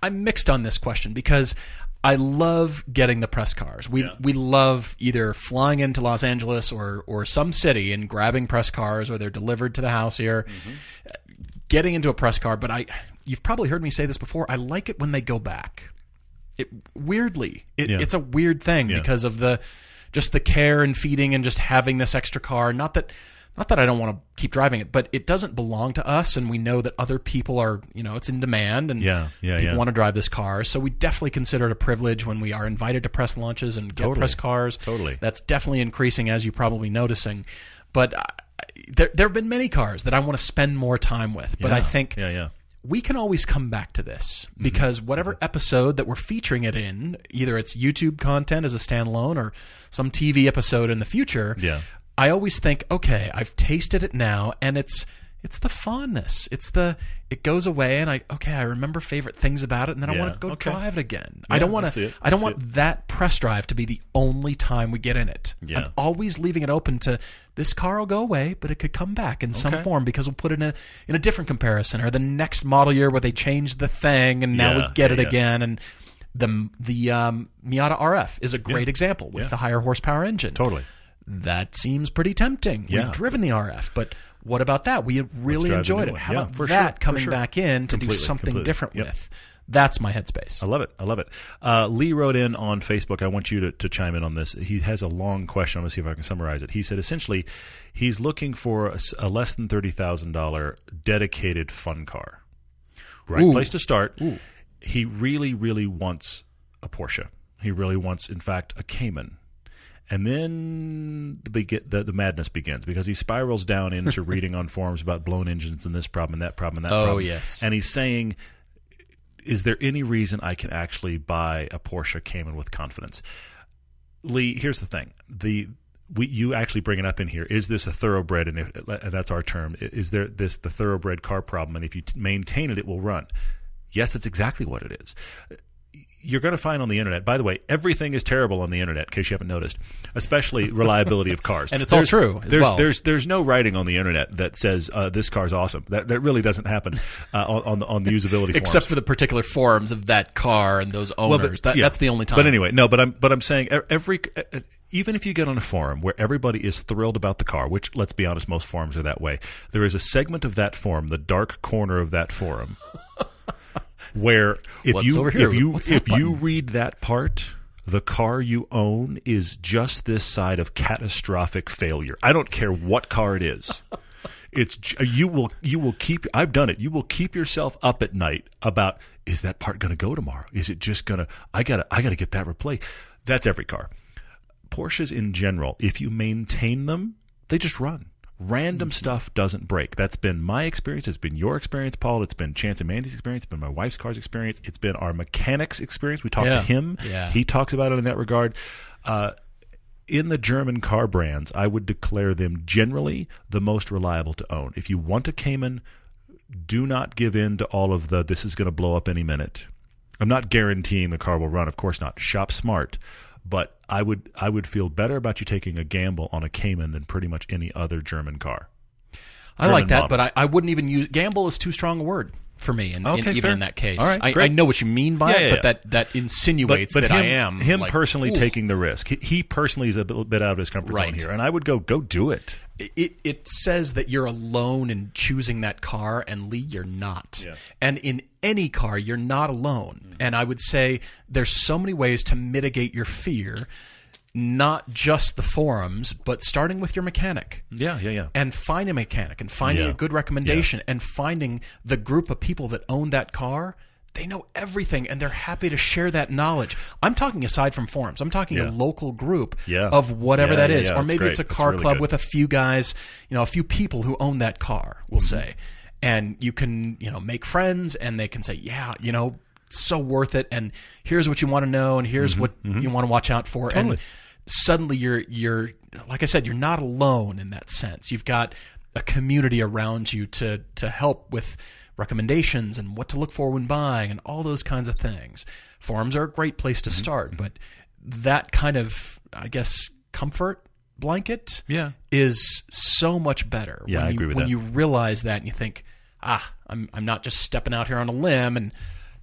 I'm mixed on this question because I love getting the press cars. We we love either flying into Los Angeles or or some city and grabbing press cars or they're delivered to the house here. Getting into a press car, but I you've probably heard me say this before. I like it when they go back. It weirdly, it, Yeah. it's a weird thing because of the just the care and feeding and just having this extra car. Not that not that I don't want to keep driving it, but it doesn't belong to us, and we know that other people are you know it's in demand and Yeah, yeah, people yeah. want to drive this car. So we definitely consider it a privilege when we are invited to press launches and get Totally. press cars. Totally. that's definitely increasing as you're probably noticing. But I, there there have been many cars that I want to spend more time with, but I think Yeah, yeah. we can always come back to this Mm-hmm. because whatever episode that we're featuring it in, either it's YouTube content as a standalone or some TV episode in the future, Yeah. I always think, okay, I've tasted it now, and it's it's the fondness. It's the it goes away, and I okay, I remember favorite things about it, and then I want to go okay. drive it again. I don't want to. it, I don't want that press drive to be the only time we get in it. Yeah. I'm always leaving it open to this car will go away, but it could come back in some form because we'll put it in a in a different comparison or the next model year where they change the thing and now Yeah, we get yeah, it yeah. again and the the um, Miata RF is a great example with Yeah. the higher horsepower engine. Totally. That seems pretty tempting. Yeah. We've driven the RF, but what about that? We really enjoyed it. How Yeah, about for sure, that for coming sure. back in to do something completely. different Yep. with? That's my headspace. I love it. I love it. Uh, Lee wrote in on Facebook. I want you to, to chime in on this. He has a long question. I'm going to see if I can summarize it. He said essentially he's looking for a less than $30,000 dedicated fun car. Right Ooh. place to start. He really, really wants a Porsche. He really wants, in fact, a Cayman. And then the, the the madness begins because he spirals down into reading on forums about blown engines and this problem and that problem and that problem. Oh, problem. yes. And he's saying, "Is there any reason I can actually buy a Porsche Cayman with confidence?" Lee, here's the thing: the we you actually bring it up in here. Is this a thoroughbred? And, if, and that's our term. Is there this the thoroughbred car problem? And if you t- maintain it, it will run. Yes, it's exactly what it is. You're going to find on the internet. By the way, everything is terrible on the internet. In case you haven't noticed, especially reliability of cars. And it's all There's- true as There's well. there's there's no writing on the internet that says uh, this car's awesome. That that really doesn't happen uh, on on the, on the usability Except forums. for the particular forums of that car and those owners. Well, but- that, yeah. That's the only time. But anyway, no. But I'm but I'm saying every uh, even if you get on a forum where everybody is thrilled about the car, which let's be honest, most forums are that way. There is a segment of that forum, the dark corner of that forum, where if What's you if you What's if you read that part. The car you own is just this side of catastrophic failure. I don't care what car it is. It's you will you will keep I've done it. You will keep yourself up at night about is that part going to go tomorrow? Is it just going to I got to I got to get that replaced. That's every car. Porsches in general, if you maintain them, they just run. Random stuff doesn't break. That's been my experience. It's been your experience, Paul. It's been Chance and Mandy's experience. It's been my wife's car's experience. It's been our mechanic's experience. We talked Yeah. to him. Yeah. He talks about it in that regard. Uh, in the German car brands, I would declare them generally the most reliable to own. If you want a Cayman, do not give in to all of the this is going to blow up any minute. I'm not guaranteeing the car will run, of course not. Shop smart, but I would I would feel better about you taking a gamble on a Cayman than pretty much any other German car. I like that, model. but I, I wouldn't even use gamble is too strong a word for me, in- Okay, even fair. in that case. Right, I, I know what you mean by Yeah, it, yeah, but yeah. that that insinuates that him, I am him like, personally ooh. taking the risk. He, he personally is a bit, out of his comfort zone here, and I would go go do it. it, it says that you're alone in choosing that car, and Lee, you're not. And in any car, you're not alone. Mm-hmm. And I would say there's so many ways to mitigate your fear, not just the forums, but starting with your mechanic. Yeah, yeah, yeah. And finding a mechanic and finding Yeah. a good recommendation and finding the group of people that own that car. They know everything and they're happy to share that knowledge. I'm talking aside from forums. I'm talking Yeah. a local group Yeah. of whatever Yeah, that yeah, yeah, or maybe great. it's a It's car really club good. with a few guys, you know, a few people who own that car, we'll Mm-hmm. say. And you can, you know, make friends and they can say, yeah, you know, so worth it. And here's what you want to know and here's what you want to watch out for. Mm-hmm. Totally. And suddenly you're you're like I said, you're not alone in that sense. You've got a community around you to to help with recommendations and what to look for when buying and all those kinds of things. Forums are a great place Mm-hmm. to start, but that kind of I guess comfort blanket Yeah. is so much better Yeah, when I you agree with when you realize that and you think, ah, I'm I'm not just stepping out here on a limb and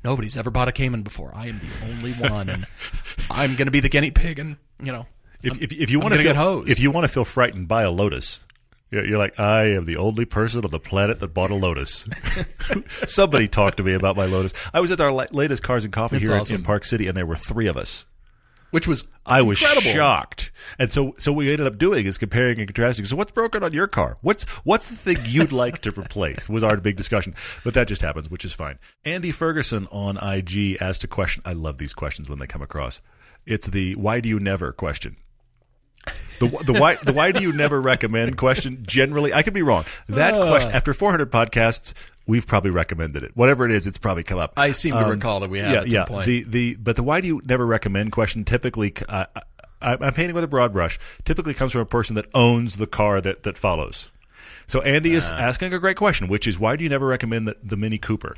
nobody's ever bought a Cayman before. I am the only one and I'm going to be the guinea pig and, you know, If, if, if you want to feel get hosed. if you want to feel frightened, buy a Lotus. You're you're like, I am the only person on the planet that bought a Lotus. Somebody talked to me about my Lotus. I was at our latest Cars and Coffee That's here in- awesome. in Park City, and there were three of us. Which was I was incredible. shocked, and so so what we ended up doing is comparing and contrasting. So what's broken on your car? What's what's the thing you'd like to replace? Was our big discussion, but that just happens, which is fine. Andy Ferguson on IG asked a question. I love these questions when they come across. It's the why do you never question. The, the why the why do you never recommend question generally I could be wrong that Uh. question after 400 podcasts we've probably recommended it whatever it is it's probably come up I seem to Um, recall that we have yeah, at some yeah. point. The the but the why do you never recommend question typically uh, I, I'm painting with a broad brush. Typically comes from a person that owns the car that that follows. So Andy is Uh. asking a great question, which is why do you never recommend the, the Mini Cooper?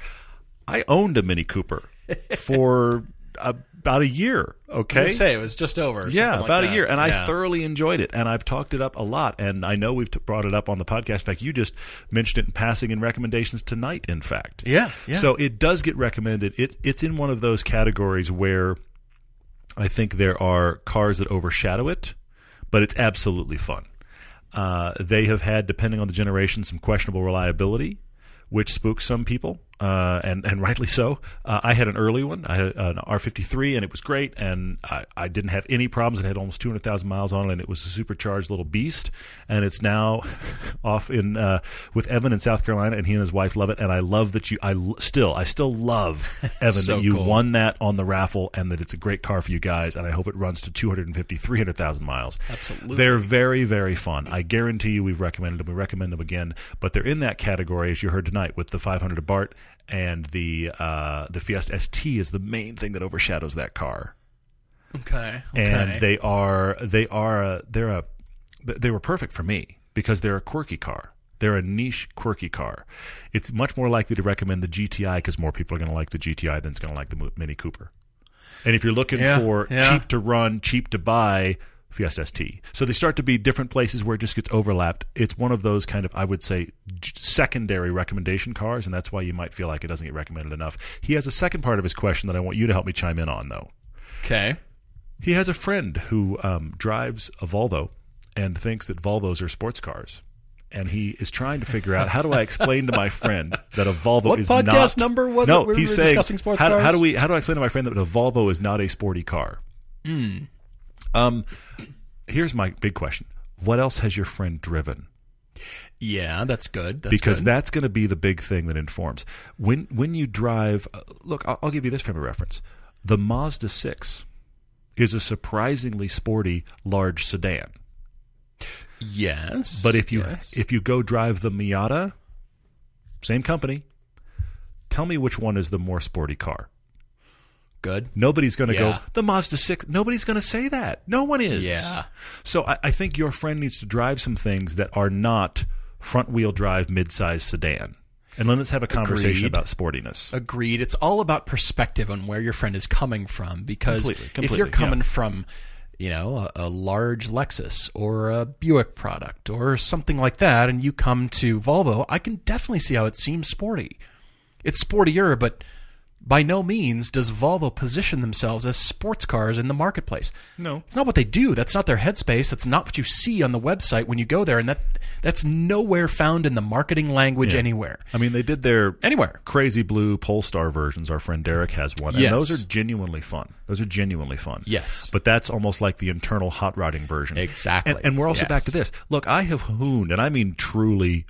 I owned a Mini Cooper for about a year. Okay, I say it was just over. yeah, like about a year, and I thoroughly enjoyed it, and I've talked it up a lot, and I know we've t- brought it up on the podcast. In fact, you just mentioned it in passing in recommendations tonight. In fact, Yeah, yeah. So it does get recommended. It it's in one of those categories where I think there are cars that overshadow it, but it's absolutely fun. Uh, they have had, depending on the generation, some questionable reliability, which spooks some people. Uh, and and rightly so. Uh, I had an early one. I had an R53, and it was great. And I, I didn't have any problems. It had almost 200,000 miles on it, and it was a supercharged little beast. And it's now off in uh, with Evan in South Carolina, and he and his wife love it. And I love that you. I still, I still love Evan So that you cool. won that on the raffle, and that it's a great car for you guys. And I hope it runs to 250, 300,000 miles. Absolutely. They're very, very fun. I guarantee you we've recommended them. We recommend them again. But they're in that category, as you heard tonight, with the 500 Abarth and the uh, the Fiesta ST is the main thing that overshadows that car. Okay. okay. And they are they are a, they're a they were perfect for me because they're a quirky car. They're a niche, quirky car. It's much more likely to recommend the GTI because more people are going to like the GTI than it's going to like the Mini Cooper. And if you're looking Yeah, for yeah. cheap to run, cheap to buy, Fiesta ST. So they start to be different places where it just gets overlapped. It's one of those kind of, I would say, secondary recommendation cars, and that's why you might feel like it doesn't get recommended enough. He has a second part of his question that I want you to help me chime in on, though. okay. He has a friend who um, drives a Volvo and thinks that Volvos are sports cars. And he is trying to figure out how do I explain to my friend that a Volvo What is podcast not number was no, it where we he's were saying, discussing sports how, cars? How do we how do I explain to my friend that a Volvo is not a sporty car? Hmm. Um, here's my big question: What else has your friend driven? Yeah, that's good. That's because good. that's going to be the big thing that informs when when you drive. Uh, look, I'll, I'll give you this frame of reference: the Mazda six is a surprisingly sporty large sedan. yes. But if you yes. if you go drive the Miata, same company, tell me which one is the more sporty car. Good. Nobody's going to Yeah. go the Mazda six. Nobody's going to say that. No one is. Yeah. So I, I think your friend needs to drive some things that are not front wheel drive mid-size sedan. And let's have a conversation Agreed. about sportiness. Agreed. It's all about perspective on where your friend is coming from. Because Completely, if you're coming yeah. from, you know, a, a large Lexus or a Buick product or something like that, and you come to Volvo, I can definitely see how it seems sporty. It's sportier, but by no means does Volvo position themselves as sports cars in the marketplace. No. It's not what they do. That's not their headspace. That's not what you see on the website when you go there, and that that's nowhere found in the marketing language anywhere. I mean, they did their Anywhere. crazy blue Polestar versions. Our friend Derek has one, and Yes. those are genuinely fun. Those are genuinely fun. Yes. but that's almost like the internal hot rodding version. Exactly. And, and we're also Yes. back to this. Look, I have hooned, and I mean truly,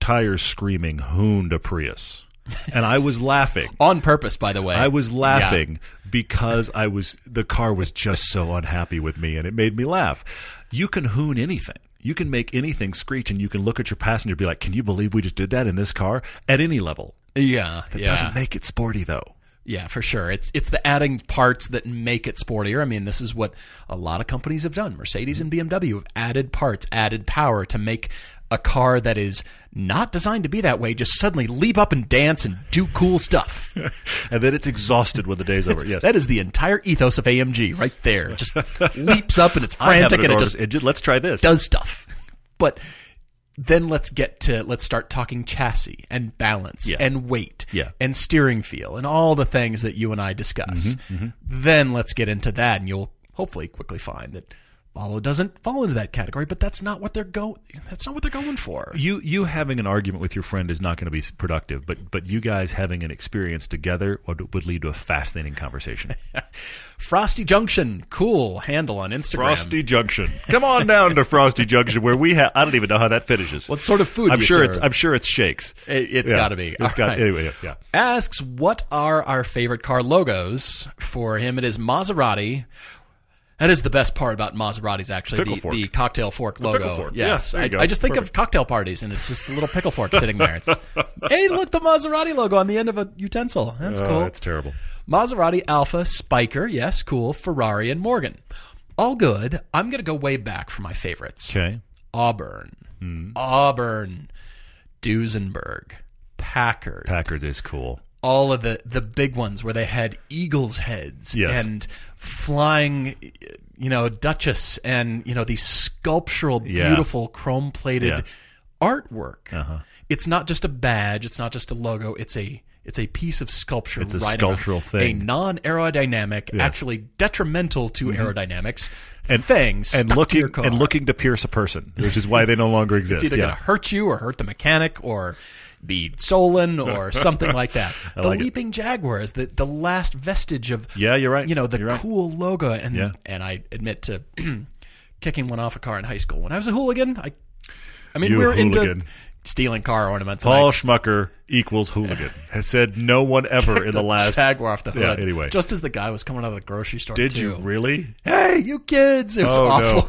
tires screaming, hooned a Prius, and I was laughing. on purpose, by the way. I was laughing because I was the car was just so unhappy with me, and it made me laugh. You can hoon anything. You can make anything screech, and you can look at your passenger and be like, "Can you believe we just did that in this car?" At any level, Yeah, that yeah, doesn't make it sporty though. yeah, for sure. It's it's the adding parts that make it sportier. I mean, this is what a lot of companies have done. Mercedes and BMW have added parts, added power to make a car that is not designed to be that way just suddenly leap up and dance and do cool stuff. and then it's exhausted when the day's over. Yes, That is the entire ethos of AMG right there. Just leaps up and it's frantic and it enormous- just it ju- let's try this. does stuff. But then let's get to let's start talking chassis and balance Yeah. and weight Yeah. and steering feel and all the things that you and I discuss. Mm-hmm, Then let's get into that and you'll hopefully quickly find that Volvo doesn't fall into that category, but that's not what they're go that's not what they're going for. you you having an argument with your friend is not going to be productive, but but you guys having an experience together would, would lead to a fascinating conversation. Frosty Junction, cool handle on Instagram. Frosty Junction. Come on down to Frosty Junction where we have. I don't even know how that finishes. What sort of food I'm sure it's. I'm sure it's shakes. It, has Yeah, got to be. It's got right. anyway. Yeah. asks what are our favorite car logos for him it is maserati that is the best part about Maseratis, actually. Pickle the, fork. the cocktail fork logo. pickle fork. Yes, Yeah, I. I just think Perfect. of cocktail parties, and it's just the little pickle fork sitting there. It's, hey, look, the Maserati logo on the end of a utensil. That's Oh, cool. that's terrible. Maserati, Alfa, Spyker, yes, cool. Ferrari, and Morgan. All good. I'm going to go way back for my favorites. Okay. Auburn, Hmm. Auburn, Duesenberg, Packard, Packard is cool. All of the the big ones where they had eagles heads Yes. and flying you know duchess and you know these sculptural Yeah. beautiful chrome plated Yeah. artwork Uh-huh. it's not just a badge it's not just a logo it's a it's a piece of sculpture It's a sculptural a, thing. a non-aerodynamic actually detrimental to aerodynamics And- thing And looking and looking to pierce a person, which is why they no longer exist. It's either yeah. going to hurt you or hurt the mechanic or be stolen or something like that. the like it. Leaping Jaguar is the, the last vestige of Yeah, you're right. you know the You're right. cool logo and Yeah. and I admit to kicking one off a car in high school when I was a hooligan. I I mean You we were hooligan. into stealing car ornaments. and I Paul Schmucker equals hooligan. Has said no one ever in the last. Jaguar off the hood. Yeah, anyway. just as the guy was coming out of the grocery store. Did too. you really? Hey, you kids! It was Oh awful. no.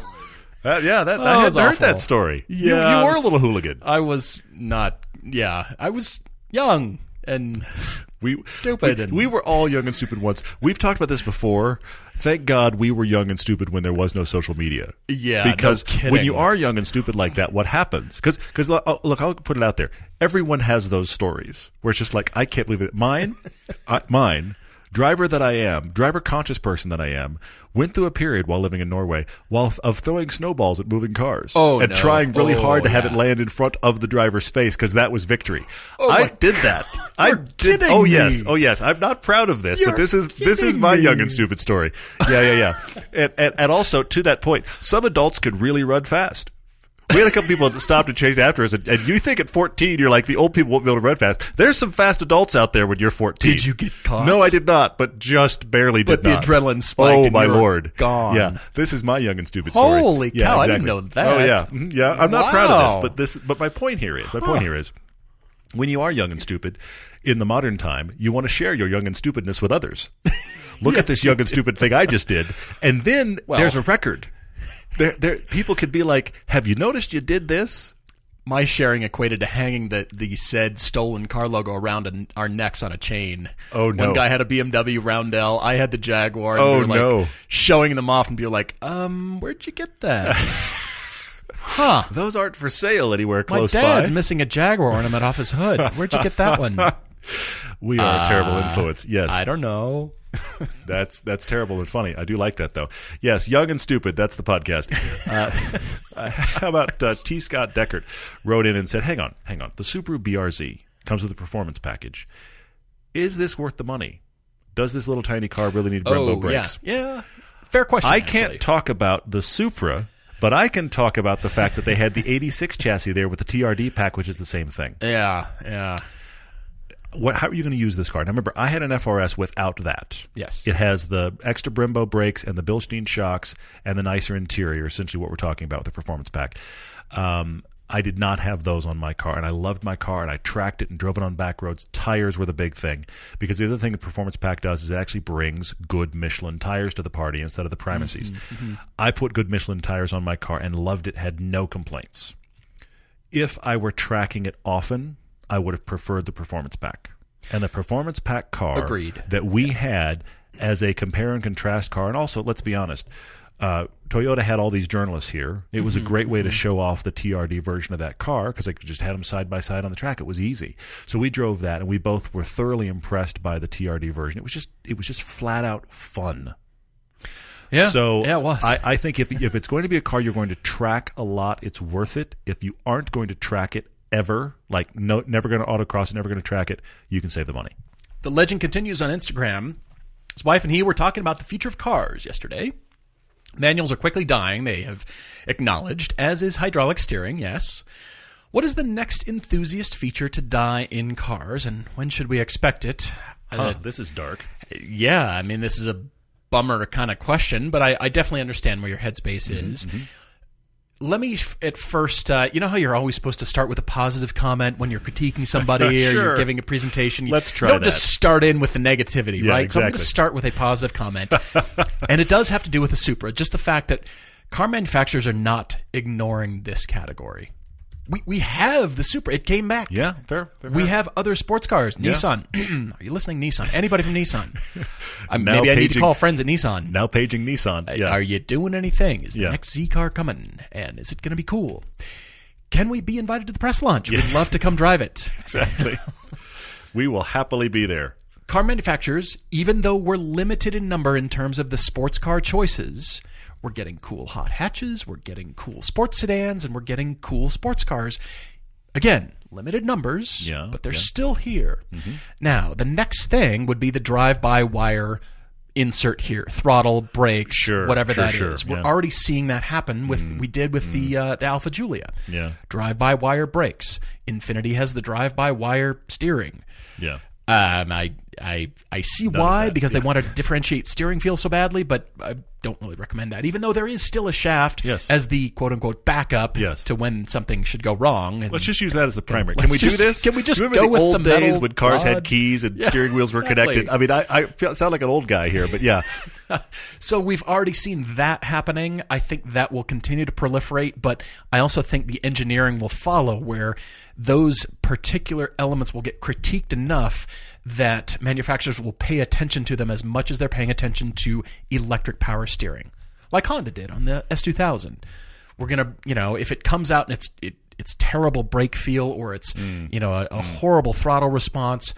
That, yeah, that, Oh, I hadn't heard awful. that story. you, Yeah, you it were a little hooligan. I was not. Yeah, I was young and We Stupid We, and- we were all young and stupid once. We've talked about this before. Thank God we were young and stupid when there was no social media. Yeah, no because kidding. when you are young and stupid like that, what happens? Because because uh, uh, look, I'll put it out there. Everyone has those stories where it's just like I can't believe it. Mine, I, mine. Driver that I am, driver conscious person that I am, went through a period while living in Norway while of throwing snowballs at moving cars Oh, and no. trying really Oh, hard to have it land in front of the driver's face because that was victory. Oh, I did that. I did. Oh me. yes. Oh yes. I'm not proud of this, You're but this is this is my me. young and stupid story. Yeah, yeah, yeah. and, and and also to that point, some adults could really run fast. We had a couple people that stopped and chased after us, and, and you think at 14 you're like the old people won't be able to run fast. There's some fast adults out there when you're 14. Did you get caught? No, I did not, but just barely did not. But the not. adrenaline spiked Oh and my lord! gone. Yeah, this is my young and stupid story. Holy Yeah, cow, I didn't know that. Oh yeah, Mhm, yeah. I'm not proud of this, but this. But my point here is my point here is when you are young and stupid in the modern time, you want to share your young and stupidness with others. Look at this young and stupid thing I just did, and then Well- there's a record. There, there, people could be like, "Have you noticed you did this?" My sharing equated to hanging the, the said stolen car logo around an, our necks on a chain. Oh, no. One guy had a BMW Roundel. I had the Jaguar. And Oh, we like no. showing them off and be like, um, where'd you get that? huh. Those aren't for sale anywhere close by. My dad's by. missing a Jaguar ornament off his hood. Where'd you get that one? we are a terrible influence. Yes, I don't know. That's that's terrible and funny. I do like that though. Yes, young and stupid. That's the podcast. Uh, uh, how about uh, T. Scott Deckert wrote in and said, "Hang on, hang on. The Subaru BRZ comes with a performance package. Is this worth the money? Does this little tiny car really need Brembo oh, brakes? yeah. Yeah. Fair question. I actually. can't talk about the Supra." But I can talk about the fact that they had the 86 chassis there with the TRD pack, which is the same thing. Yeah, yeah. What, how are you going to use this car? Now, remember, I had an FRS without that. Yes. It has the extra Brembo brakes and the Bilstein shocks and the nicer interior, essentially what we're talking about with the performance pack. Um, I did not have those on my car, and I loved my car, and I tracked it and drove it on back roads. Tires were the big thing because the other thing the performance pack does is it actually brings good Michelin tires to the party instead of the Primacies. I put good Michelin tires on my car and loved it, had no complaints. If I were tracking it often, I would have preferred the performance pack. And the performance pack car Agreed. that we had as a compare and contrast car, and also let's be honest, uh, Toyota had all these journalists here. It was a great way to show off the TRD version of that car because I just had them side by side on the track. It was easy. So we drove that, and we both were thoroughly impressed by the TRD version. It was just it was just flat out fun. Yeah. So yeah, it was. I, I think if if it's going to be a car you're going to track a lot, it's worth it. If you aren't going to track it ever, like no, never going to autocross, never going to track it, you can save the money. The legend continues on Instagram. His wife and he were talking about the future of cars yesterday. Manuals are quickly dying, they have acknowledged, as is hydraulic steering, yes. What is the next enthusiast feature to die in cars, and when should we expect it? Uh, this is dark. yeah, I mean, this is a bummer kind of question, but I, I definitely understand where your headspace Mm-hmm, is. Let me at first, uh, you know how you're always supposed to start with a positive comment when you're critiquing somebody or you're giving a presentation. You Let's try Don't just start in with the negativity, Yeah, right? So I'm going to start with a positive comment, and it does have to do with the Supra. Just the fact that car manufacturers are not ignoring this category. We we have the Supra. It came back. Yeah, fair. fair We fair. have other sports cars. Nissan. Are you listening, Nissan? Anybody from Nissan? Now maybe I need to call friends at Nissan. now paging Nissan. Yeah. Are you doing anything? Is the Yeah. next Z car coming? And is it going to be cool? Can we be invited to the press launch? We'd love to come drive it. exactly. we will happily be there. Car manufacturers, even though we're limited in number in terms of the sports car choices, we're getting cool hot hatches, we're getting cool sports sedans, and we're getting cool sports cars. Again, limited numbers, Yeah, but they're yeah. still here. Now, the next thing would be the drive by wire insert here throttle, brakes, Sure, whatever sure, that is. sure, We're yeah. Mm. already seeing that happen with we did with the, uh, the Alfa Giulia. Yeah. Drive by wire brakes. Infiniti has the drive by wire steering. Yeah. Um, I I I see of why because they want to differentiate steering feel so badly, but I don't really recommend that. Even though there is still a shaft Yes. as the quote unquote backup Yes. to when something should go wrong. And Let's just use that as the primary. Let's Can we just- do this? can we just Remember go the with old the days when cars had keys and Yeah, steering wheels were exactly. connected? I mean, I, I feel, sound like an old guy here, but yeah. So we've already seen that happening. I think that will continue to proliferate, but I also think the engineering will follow where those particular elements will get critiqued enough that manufacturers will pay attention to them as much as they're paying attention to electric power steering. Like Honda did on the S2000. We're going to, you know, if it comes out and it's it, it's terrible brake feel or it's, mm. you know, a, a mm. horrible throttle response,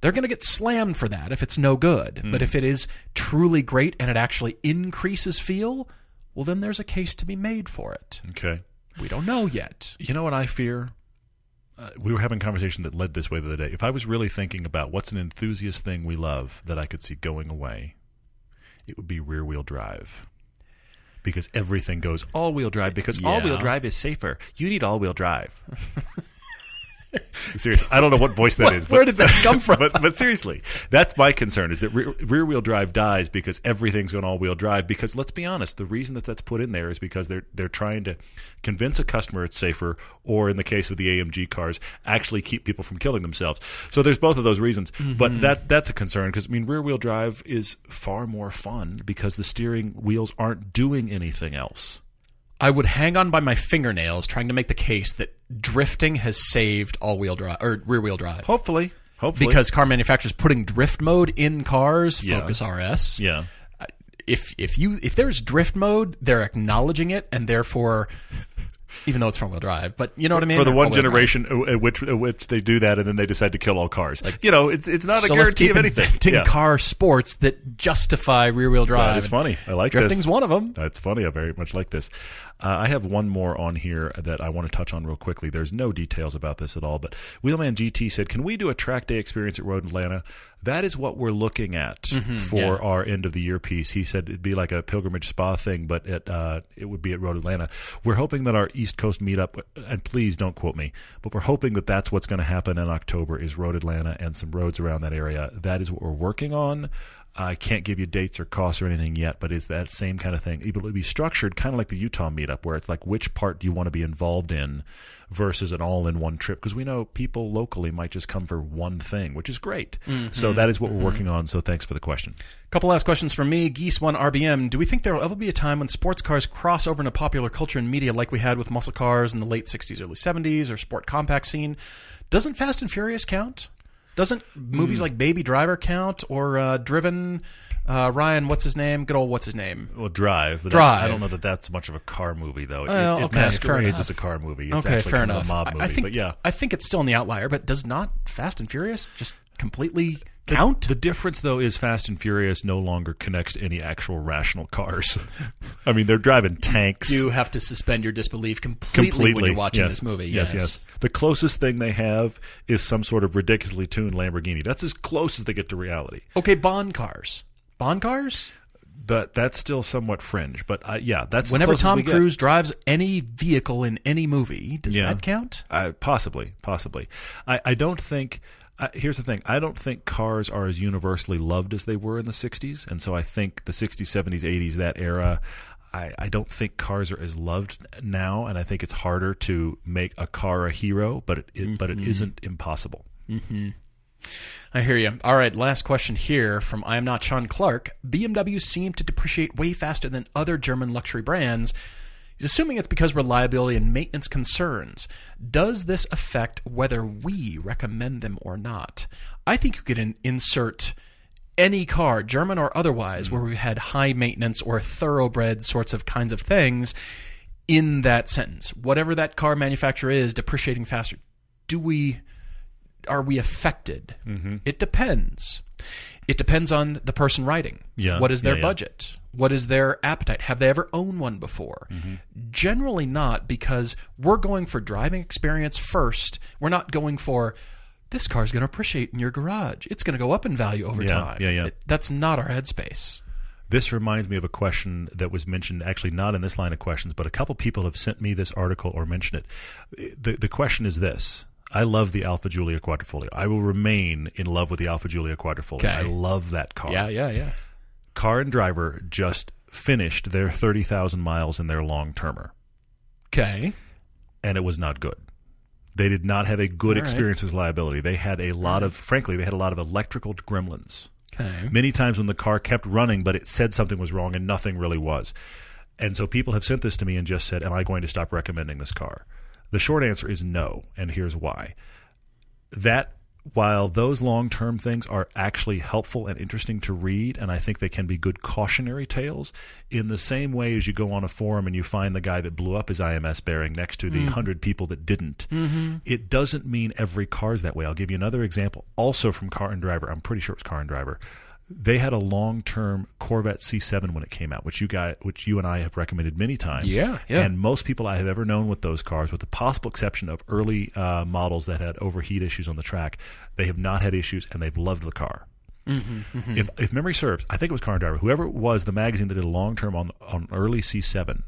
they're going to get slammed for that if it's no good. But mm. if it is truly great and it actually increases feel, well, then there's a case to be made for it. Okay. We don't know yet. You know what I fear? Uh, we were having a conversation that led this way the other day. If I was really thinking about what's an enthusiast thing we love that I could see going away, it would be rear wheel drive. Because everything goes all wheel drive because all wheel drive is safer. You need all wheel drive. Seriously, I don't know what voice that is. Where did that come from? but but seriously, that's my concern is that rear, rear wheel drive dies because everything's going all wheel drive. Because let's be honest, the reason that that's put in there is because they're they're trying to convince a customer it's safer, or in the case of the AMG cars, actually keep people from killing themselves. So there's both of those reasons. Mm-hmm. But that that's a concern because I mean rear wheel drive is far more fun because the steering wheels aren't doing anything else. I would hang on by my fingernails trying to make the case that drifting has saved all wheel drive or rear wheel drive. Hopefully, hopefully, Because car manufacturers putting drift mode in cars, Yeah. Focus RS. yeah. Uh, if if you if there's drift mode, they're acknowledging it, and therefore, even though it's front wheel drive, but you know what I mean. for the one generation at which at which they do that, and then they decide to kill all cars. you know, it's it's not a so let's guarantee of anything. inventing Yeah. car sports that justify rear wheel drive. That is funny. I like Drifting's this. one of them. That's funny. I very much like this. Uh, I have one more on here that I want to touch on real quickly. There's no details about this at all, but Wheelman GT said, "Can we do a track day experience at Road Atlanta?" That is what we're looking at for Mm-hmm. yeah. our end of the year piece. He said it'd be like a pilgrimage spa thing, but at, uh, it would be at Road Atlanta. We're hoping that our East Coast meetup, and please don't quote me, but we're hoping that that's what's going to happen in October is Road Atlanta and some roads around that area. That is what we're working on. I can't give you dates or costs or anything yet, but it's that same kind of thing. It'll be structured kind of like the Utah meetup, where it's like which part do you want to be involved in versus an all in one trip. Because we know people locally might just come for one thing, which is great. Mm-hmm. So that is what we're mm-hmm. working on. So thanks for the question. Couple last questions from me. Geese one RBM. Do we think there will ever be a time when sports cars cross over into popular culture and media like we had with muscle cars in the late '60s, early '70s, or sport compact scene? Doesn't Fast and Furious count? Doesn't movies Hmm. like Baby Driver count or uh, Driven? Uh, Ryan, what's his name? Good old what's his name? Well, Drive. But Drive. I, don't know that that's much of a car movie, though. It- Well, it, okay, fair masquerades as a car movie. It's okay, actually fair kind enough. of a mob I- movie. I think, but yeah. I think it's still in the outlier, but does not Fast and Furious just completely count? The difference, though, is Fast and Furious no longer connects to any actual rational cars. I mean, they're driving tanks. you have to suspend your disbelief completely, when you're watching yes. this movie. Yes, yes. The closest thing they have is some sort of ridiculously tuned Lamborghini. That's as close as they get to reality. Okay, Bond cars. Bond cars? That that's still somewhat fringe, but uh, yeah, that's Whenever Tom we get. Cruise drives any vehicle in any movie, does Yeah. that count? Uh, possibly, possibly. I, I don't think. Uh, here's the thing: I don't think cars are as universally loved as they were in the '60s, and so I think the '60s, '70s, '80s, that era. I, I don't think cars are as loved now, and I think it's harder to make a car a hero, but it, it but it isn't impossible. I hear you. All right, last question here from I am not Sean Clark. BMW seem to depreciate way faster than other German luxury brands. He's assuming it's because reliability and maintenance concerns. Does this affect whether we recommend them or not? I think you could in- insert any car, German or otherwise, where we've had high maintenance or thoroughbred sorts of kinds of things in that sentence. Whatever that car manufacturer is depreciating faster. Do we are we affected? Mm-hmm. It depends. It depends on the person writing. Yeah, What is their yeah, yeah. budget? What is their appetite? Have they ever owned one before? Mm-hmm. Generally not, because we're going for driving experience first. We're not going for this car's going to appreciate in your garage. It's going to go up in value over Yeah, time. yeah, yeah. That's not our headspace. This reminds me of a question that was mentioned, actually not in this line of questions, but a couple people have sent me this article or mentioned it. The, the question is this. I love the Alfa Giulia Quadrifoglio. I will remain in love with the Alfa Giulia Quadrifoglio. Okay. I love that car. Yeah, yeah, yeah. Car and Driver just finished their 30,000 miles in their long termer, Okay. and it was not good. They did not have a good right. experience with reliability. They had a lot of, frankly, they had a lot of electrical gremlins. Okay. Many times when the car kept running, but it said something was wrong and nothing really was. And so people have sent this to me and just said, Am I going to stop recommending this car? The short answer is no, and here's why. That while those long term things are actually helpful and interesting to read, and I think they can be good cautionary tales, in the same way as you go on a forum and you find the guy that blew up his IMS bearing next to the mm. hundred people that didn't, mm-hmm. it doesn't mean every car's that way. I'll give you another example, also from Car and Driver. I'm pretty sure it's Car and Driver. They had a long-term Corvette C7 when it came out, which you guys, which you and I have recommended many times. Yeah, yeah. And most people I have ever known with those cars, with the possible exception of early uh, models that had overheat issues on the track, they have not had issues and they've loved the car. Mm-hmm, If if memory serves, I think it was Car and Driver. Whoever it was, the magazine that did a long term on on early C7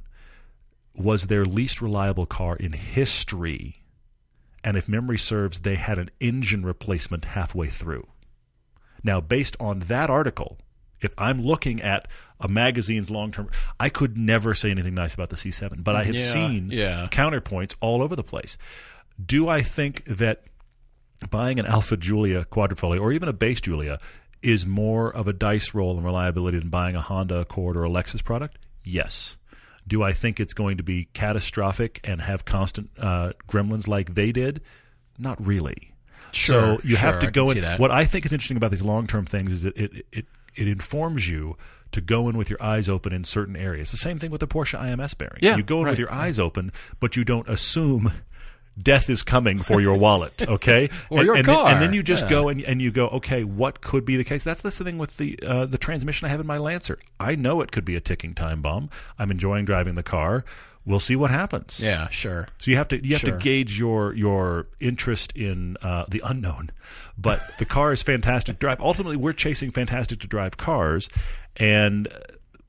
was their least reliable car in history. And if memory serves, they had an engine replacement halfway through. Now, based on that article, if I'm looking at a magazine's long term, I could never say anything nice about the C7, but I have Yeah, seen yeah. counterpoints all over the place. Do I think that buying an Alfa Giulia quadrifoglio or even a base Giulia is more of a dice roll in reliability than buying a Honda Accord or a Lexus product? Yes. Do I think it's going to be catastrophic and have constant uh, gremlins like they did? Not really. Sure, so you have to go in. What I think is interesting about these long term things is that it, it it informs you to go in with your eyes open in certain areas. The same thing with the Porsche IMS bearing. Yeah, you go in right, with your eyes open, but you don't assume death is coming for your wallet. Okay, Or and, your and Then, and then you just Yeah. go and, and you go, okay, what could be the case? That's the thing with the uh, the transmission I have in my Lancer. I know it could be a ticking time bomb. I'm enjoying driving the car. We'll see what happens. Yeah, sure. So you have to you have Sure. to gauge your your interest in uh, the unknown, but the car is fantastic to drive. Ultimately, we're chasing fantastic to drive cars, and uh,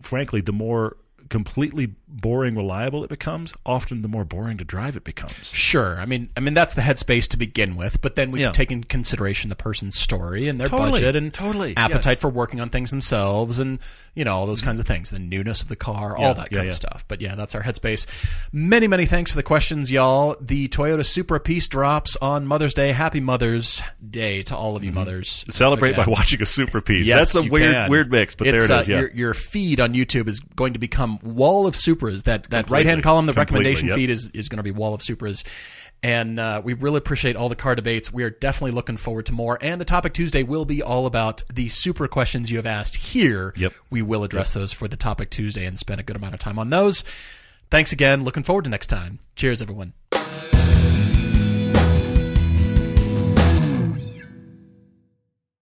frankly, the more completely boring reliable it becomes, often the more boring to drive it becomes. Sure. I mean, I mean that's the headspace to begin with, but then we Yeah. can take into consideration the person's story and their Totally, budget and totally, appetite yes. for working on things themselves and you know all those kinds of things, the newness of the car, Yeah, all that yeah, kind of stuff. But yeah, that's our headspace. Many, many thanks for the questions, y'all. The Toyota Supra piece drops on Mother's Day. Happy Mother's Day to all of you mothers. Celebrate Again. by watching a Supra piece. Yes, That's the you weird can. weird mix, but It's, there it is. uh, Yeah. your, your feed on YouTube is going to become wall of Supras. That that right hand column, the Completely, recommendation yep. feed is is going to be wall of Supras. And uh, we really appreciate all the car debates. We are definitely looking forward to more. And the topic Tuesday will be all about the Supra questions you have asked here. Yep. We will address those for the topic Tuesday and spend a good amount of time on those. Thanks again. Looking forward to next time. Cheers, everyone.